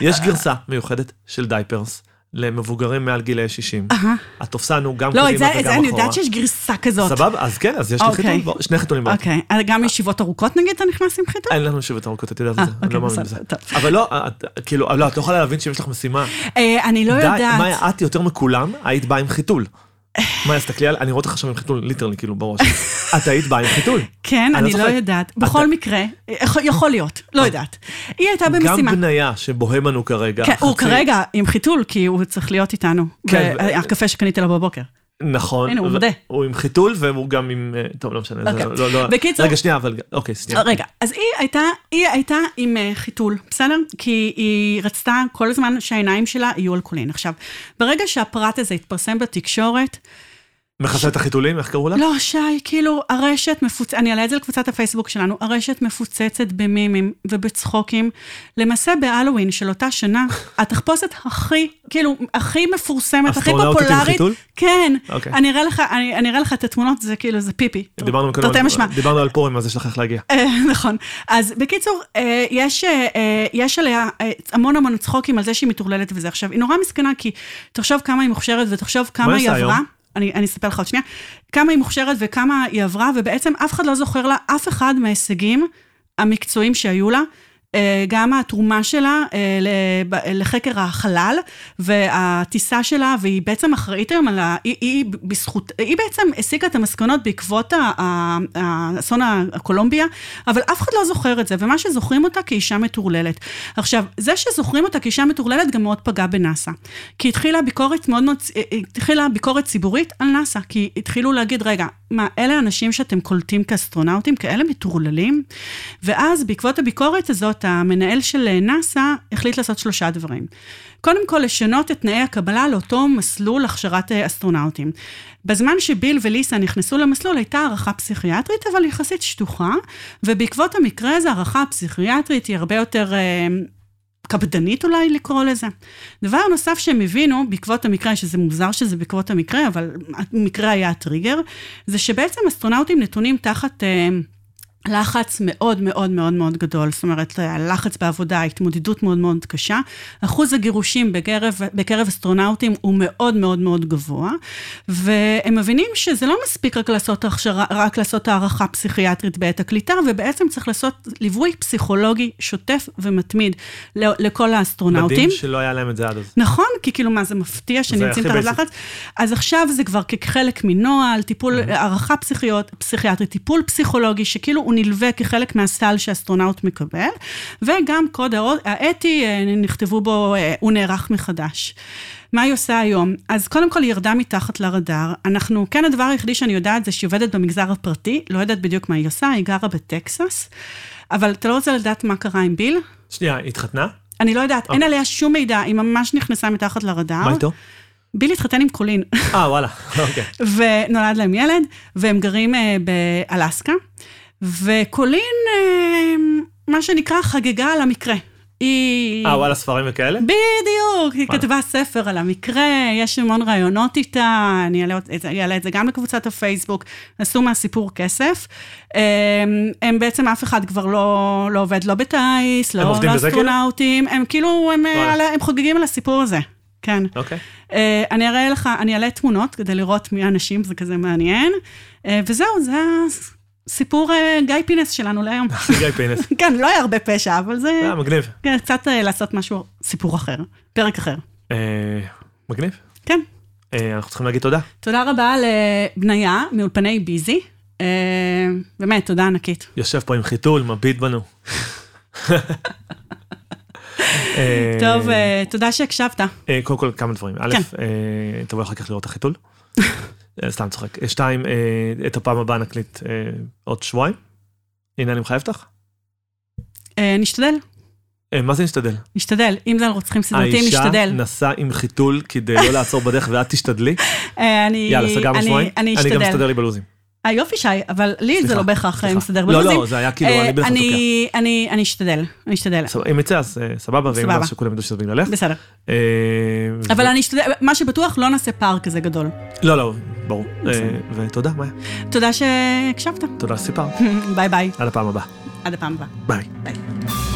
יש גרסה מיוחדת של דייפרס למבוגרים מעל גילי 60. אהה. התופסן הוא גם לא, את קדימה זה, את זה וגם אני אחורה. יודעת שיש גרסה כזאת. סבבה, אז כן, אז יש לי אוקיי. חיתול, בא- שני חיתולים באוטו. אוקיי, גם ישיבות ארוכות נגיד אתה נכנס עם חיתול? אין לנו ישיבות ארוכות, את יודעת אה, את זה, אני לא אוקיי, מאמין בזה. אבל לא, את- כאילו, לא, את לא יכולה להבין שאם יש לך משימה, אה, אני לא יודעת. מאיה, את יותר מכולם, היית באה עם חיתול. מאיה, תסתכלי על, אני רואה אותך עכשיו עם חיתול, ליטרלי, כאילו, בראש. את היית באה עם חיתול. כן, אני לא לא. יודעת. בכל מקרה, יכול- להיות, לא יודעת. היא הייתה גם במשימה. בניה שבוהם לנו כרגע. כן, הוא כרגע עם חיתול, כי הוא צריך להיות איתנו. כן, הקפה שקנית לו בבוקר. נכון. הנה, הוא מודה. הוא עם חיתול והוא גם עם... אה, טוב, לא משנה. אוקיי. לא- לא- בקיצור- רגע, שנייה, אבל... אוקיי, שנייה. רגע, אז היא הייתה, היא הייתה עם אה, חיתול, בסדר? כי היא רצתה כל הזמן שהעיניים שלה יהיו על קולין. עכשיו, ברגע שהפרט הזה התפרסם בתקשורת, מכסה את החיתולים, איך קראו לה? לא, שי, כאילו, הרשת מפוצצת, אני אעלה את זה לקבוצת הפייסבוק שלנו, הרשת מפוצצת במימים ובצחוקים. למעשה בהלואוין של אותה שנה, התחפושת הכי, כאילו, הכי מפורסמת, הכי פופולרית. כן. אוקיי. אני אראה לך, אני, אני אראה לך את התמונות, זה כאילו, זה פיפי. דיברנו תרתי על- משמע. דיברנו על פורים, אז יש לך איך להגיע. אה, נכון. אז בקיצור, אה, יש, אה, יש עליה המון המון צחוקים על זה שהיא מטורללת וזה. עכשיו, היא נורא מסכנה, כי תחשוב כמה היא מוכשרת ותחשוב כמה היא עברה. אני, אני אספר לך עוד שנייה. כמה היא מוכשרת וכמה היא עברה, ובעצם אף אחד לא זוכר לה אף אחד מההישגים המקצועיים שהיו לה. אה, גם התרומה שלה אה, לחקר החלל והטיסה שלה, והיא בעצם אחראית היום על ה... היא, היא בזכות... היא בעצם הסיקה את המסקנות בעקבות האסון הקולומביה, אבל אף אחד לא זוכר את זה, ומה שזוכרים אותה כאישה מטורללת. עכשיו, זה שזוכרים אותה כאישה מטורללת גם מאוד פגע בנאסא. כי התחילה ביקורת מאוד מאוד... התחילה ביקורת ציבורית על נאסא, כי התחילו להגיד, רגע, מה, אלה האנשים שאתם קולטים כאסטרונאוטים, כאלה מטורללים? ואז בעקבות הביקורת הזאת, המנהל של נאסא החליט לעשות שלושה דברים. קודם כל, לשנות את תנאי הקבלה לאותו מסלול הכשרת אה, אסטרונאוטים. בזמן שביל וליסה נכנסו למסלול, הייתה הערכה פסיכיאטרית, אבל יחסית שטוחה, ובעקבות המקרה הזה, הערכה הפסיכיאטרית היא הרבה יותר... אה, קפדנית אולי לקרוא לזה. דבר נוסף שהם הבינו בעקבות המקרה, שזה מוזר שזה בעקבות המקרה, אבל המקרה היה הטריגר, זה שבעצם אסטרונאוטים נתונים תחת... לחץ מאוד מאוד מאוד מאוד גדול, זאת אומרת, הלחץ בעבודה, התמודדות מאוד מאוד קשה. אחוז הגירושים בקרב, בקרב אסטרונאוטים הוא מאוד מאוד מאוד גבוה, והם מבינים שזה לא מספיק רק לעשות הכשרה, רק לעשות הערכה פסיכיאטרית בעת הקליטה, ובעצם צריך לעשות ליווי פסיכולוגי שוטף ומתמיד לכל האסטרונאוטים. מדהים שלא היה להם את זה עד אז. נכון, כי כאילו, מה, זה מפתיע שנמצאים תחת לחץ? אז עכשיו זה כבר כחלק מנוהל, טיפול, הערכה פסיכיאטרית, טיפול פסיכולוגי, שכאילו הוא נלווה כחלק מהסל שאסטרונאוט מקבל, וגם קוד האתי, אה, נכתבו בו, אה, הוא נערך מחדש. מה היא עושה היום? אז קודם כל היא ירדה מתחת לרדאר. אנחנו, כן, הדבר היחידי שאני יודעת זה שהיא עובדת במגזר הפרטי, לא יודעת בדיוק מה היא עושה, היא גרה בטקסס, אבל אתה לא רוצה לדעת מה קרה עם ביל? שנייה, היא התחתנה? אני לא יודעת, אין עליה שום מידע, היא ממש נכנסה מתחת לרדאר. מה איתו? ביל התחתן עם קולין, אה, וואלה, אוקיי. ונולד להם ילד, והם גרים אה, באלסקה, וקולין, אה, מה שנקרא, חגגה על המקרה. היא... אה, וואלה, ספרים וכאלה? בדיוק, היא. כתבה ספר על המקרה, יש המון רעיונות איתה, אני אעלה את זה- גם לקבוצת הפייסבוק, עשו מהסיפור כסף. הם, הם בעצם, אף אחד כבר לא, לא עובד לא בטיס, לא כאילו? אסטרונאוטים, הם כאילו, הם, וואלה. על הם חוגגים על הסיפור הזה, כן. אוקיי. אה, אני אראה לך, אני אעלה תמונות כדי לראות מי האנשים, זה כזה מעניין. אה, וזהו, זה הסיפור אה, גיא פינס שלנו להיום. גיא פינס. כן, לא היה הרבה פשע, אבל זה אה, מגניב. כן, קצת אה, לעשות משהו, סיפור אחר, פרק אחר. מגניב. כן. אנחנו צריכים להגיד תודה. תודה רבה לבניה מאולפני ביזי. באמת, תודה ענקית. יושב פה עם חיתול, מביט בנו. טוב, תודה שהקשבת. קודם כל כמה דברים. א', כן. תבואי אחר כך לראות את החיתול. אה, סתם צוחק. אה, שתיים, אה, את הפעם הבאה נקליט עוד שבועיים. הנה אני מחייב אותך. נשתדל, מה זה נשתדל? נשתדל. אם זה על רוצחים סדרתיים, האישה נשתדל. נסעה עם חיתול כדי לא לעצור בדרך ואת תשתדלי. אני יאללה, סגרנו אני- שבועיים. אני אני גם אשתדל. מסתדר לי בלוזים. יופי, שי, אבל לי זה לא בהכרח סליחה. מסתדר לא, בלוזים. לא, זה היה כאילו, אני בדרך כלל תוקע. אני- אשתדל, אני אשתדל. אם יצא אז סבבה, ואם. לא, שכולם ידעו שזה בגללך. בסדר. אבל אני אשתדל, מה שבטוח, לא נעשה פער כזה גדול. לא, לא, ברור. אה. ותודה, מאיה. תודה שהקשבת. תודה שסיפרת. bye bye, עד הפעם הבאה. עד הפעם הבאה. bye. bye.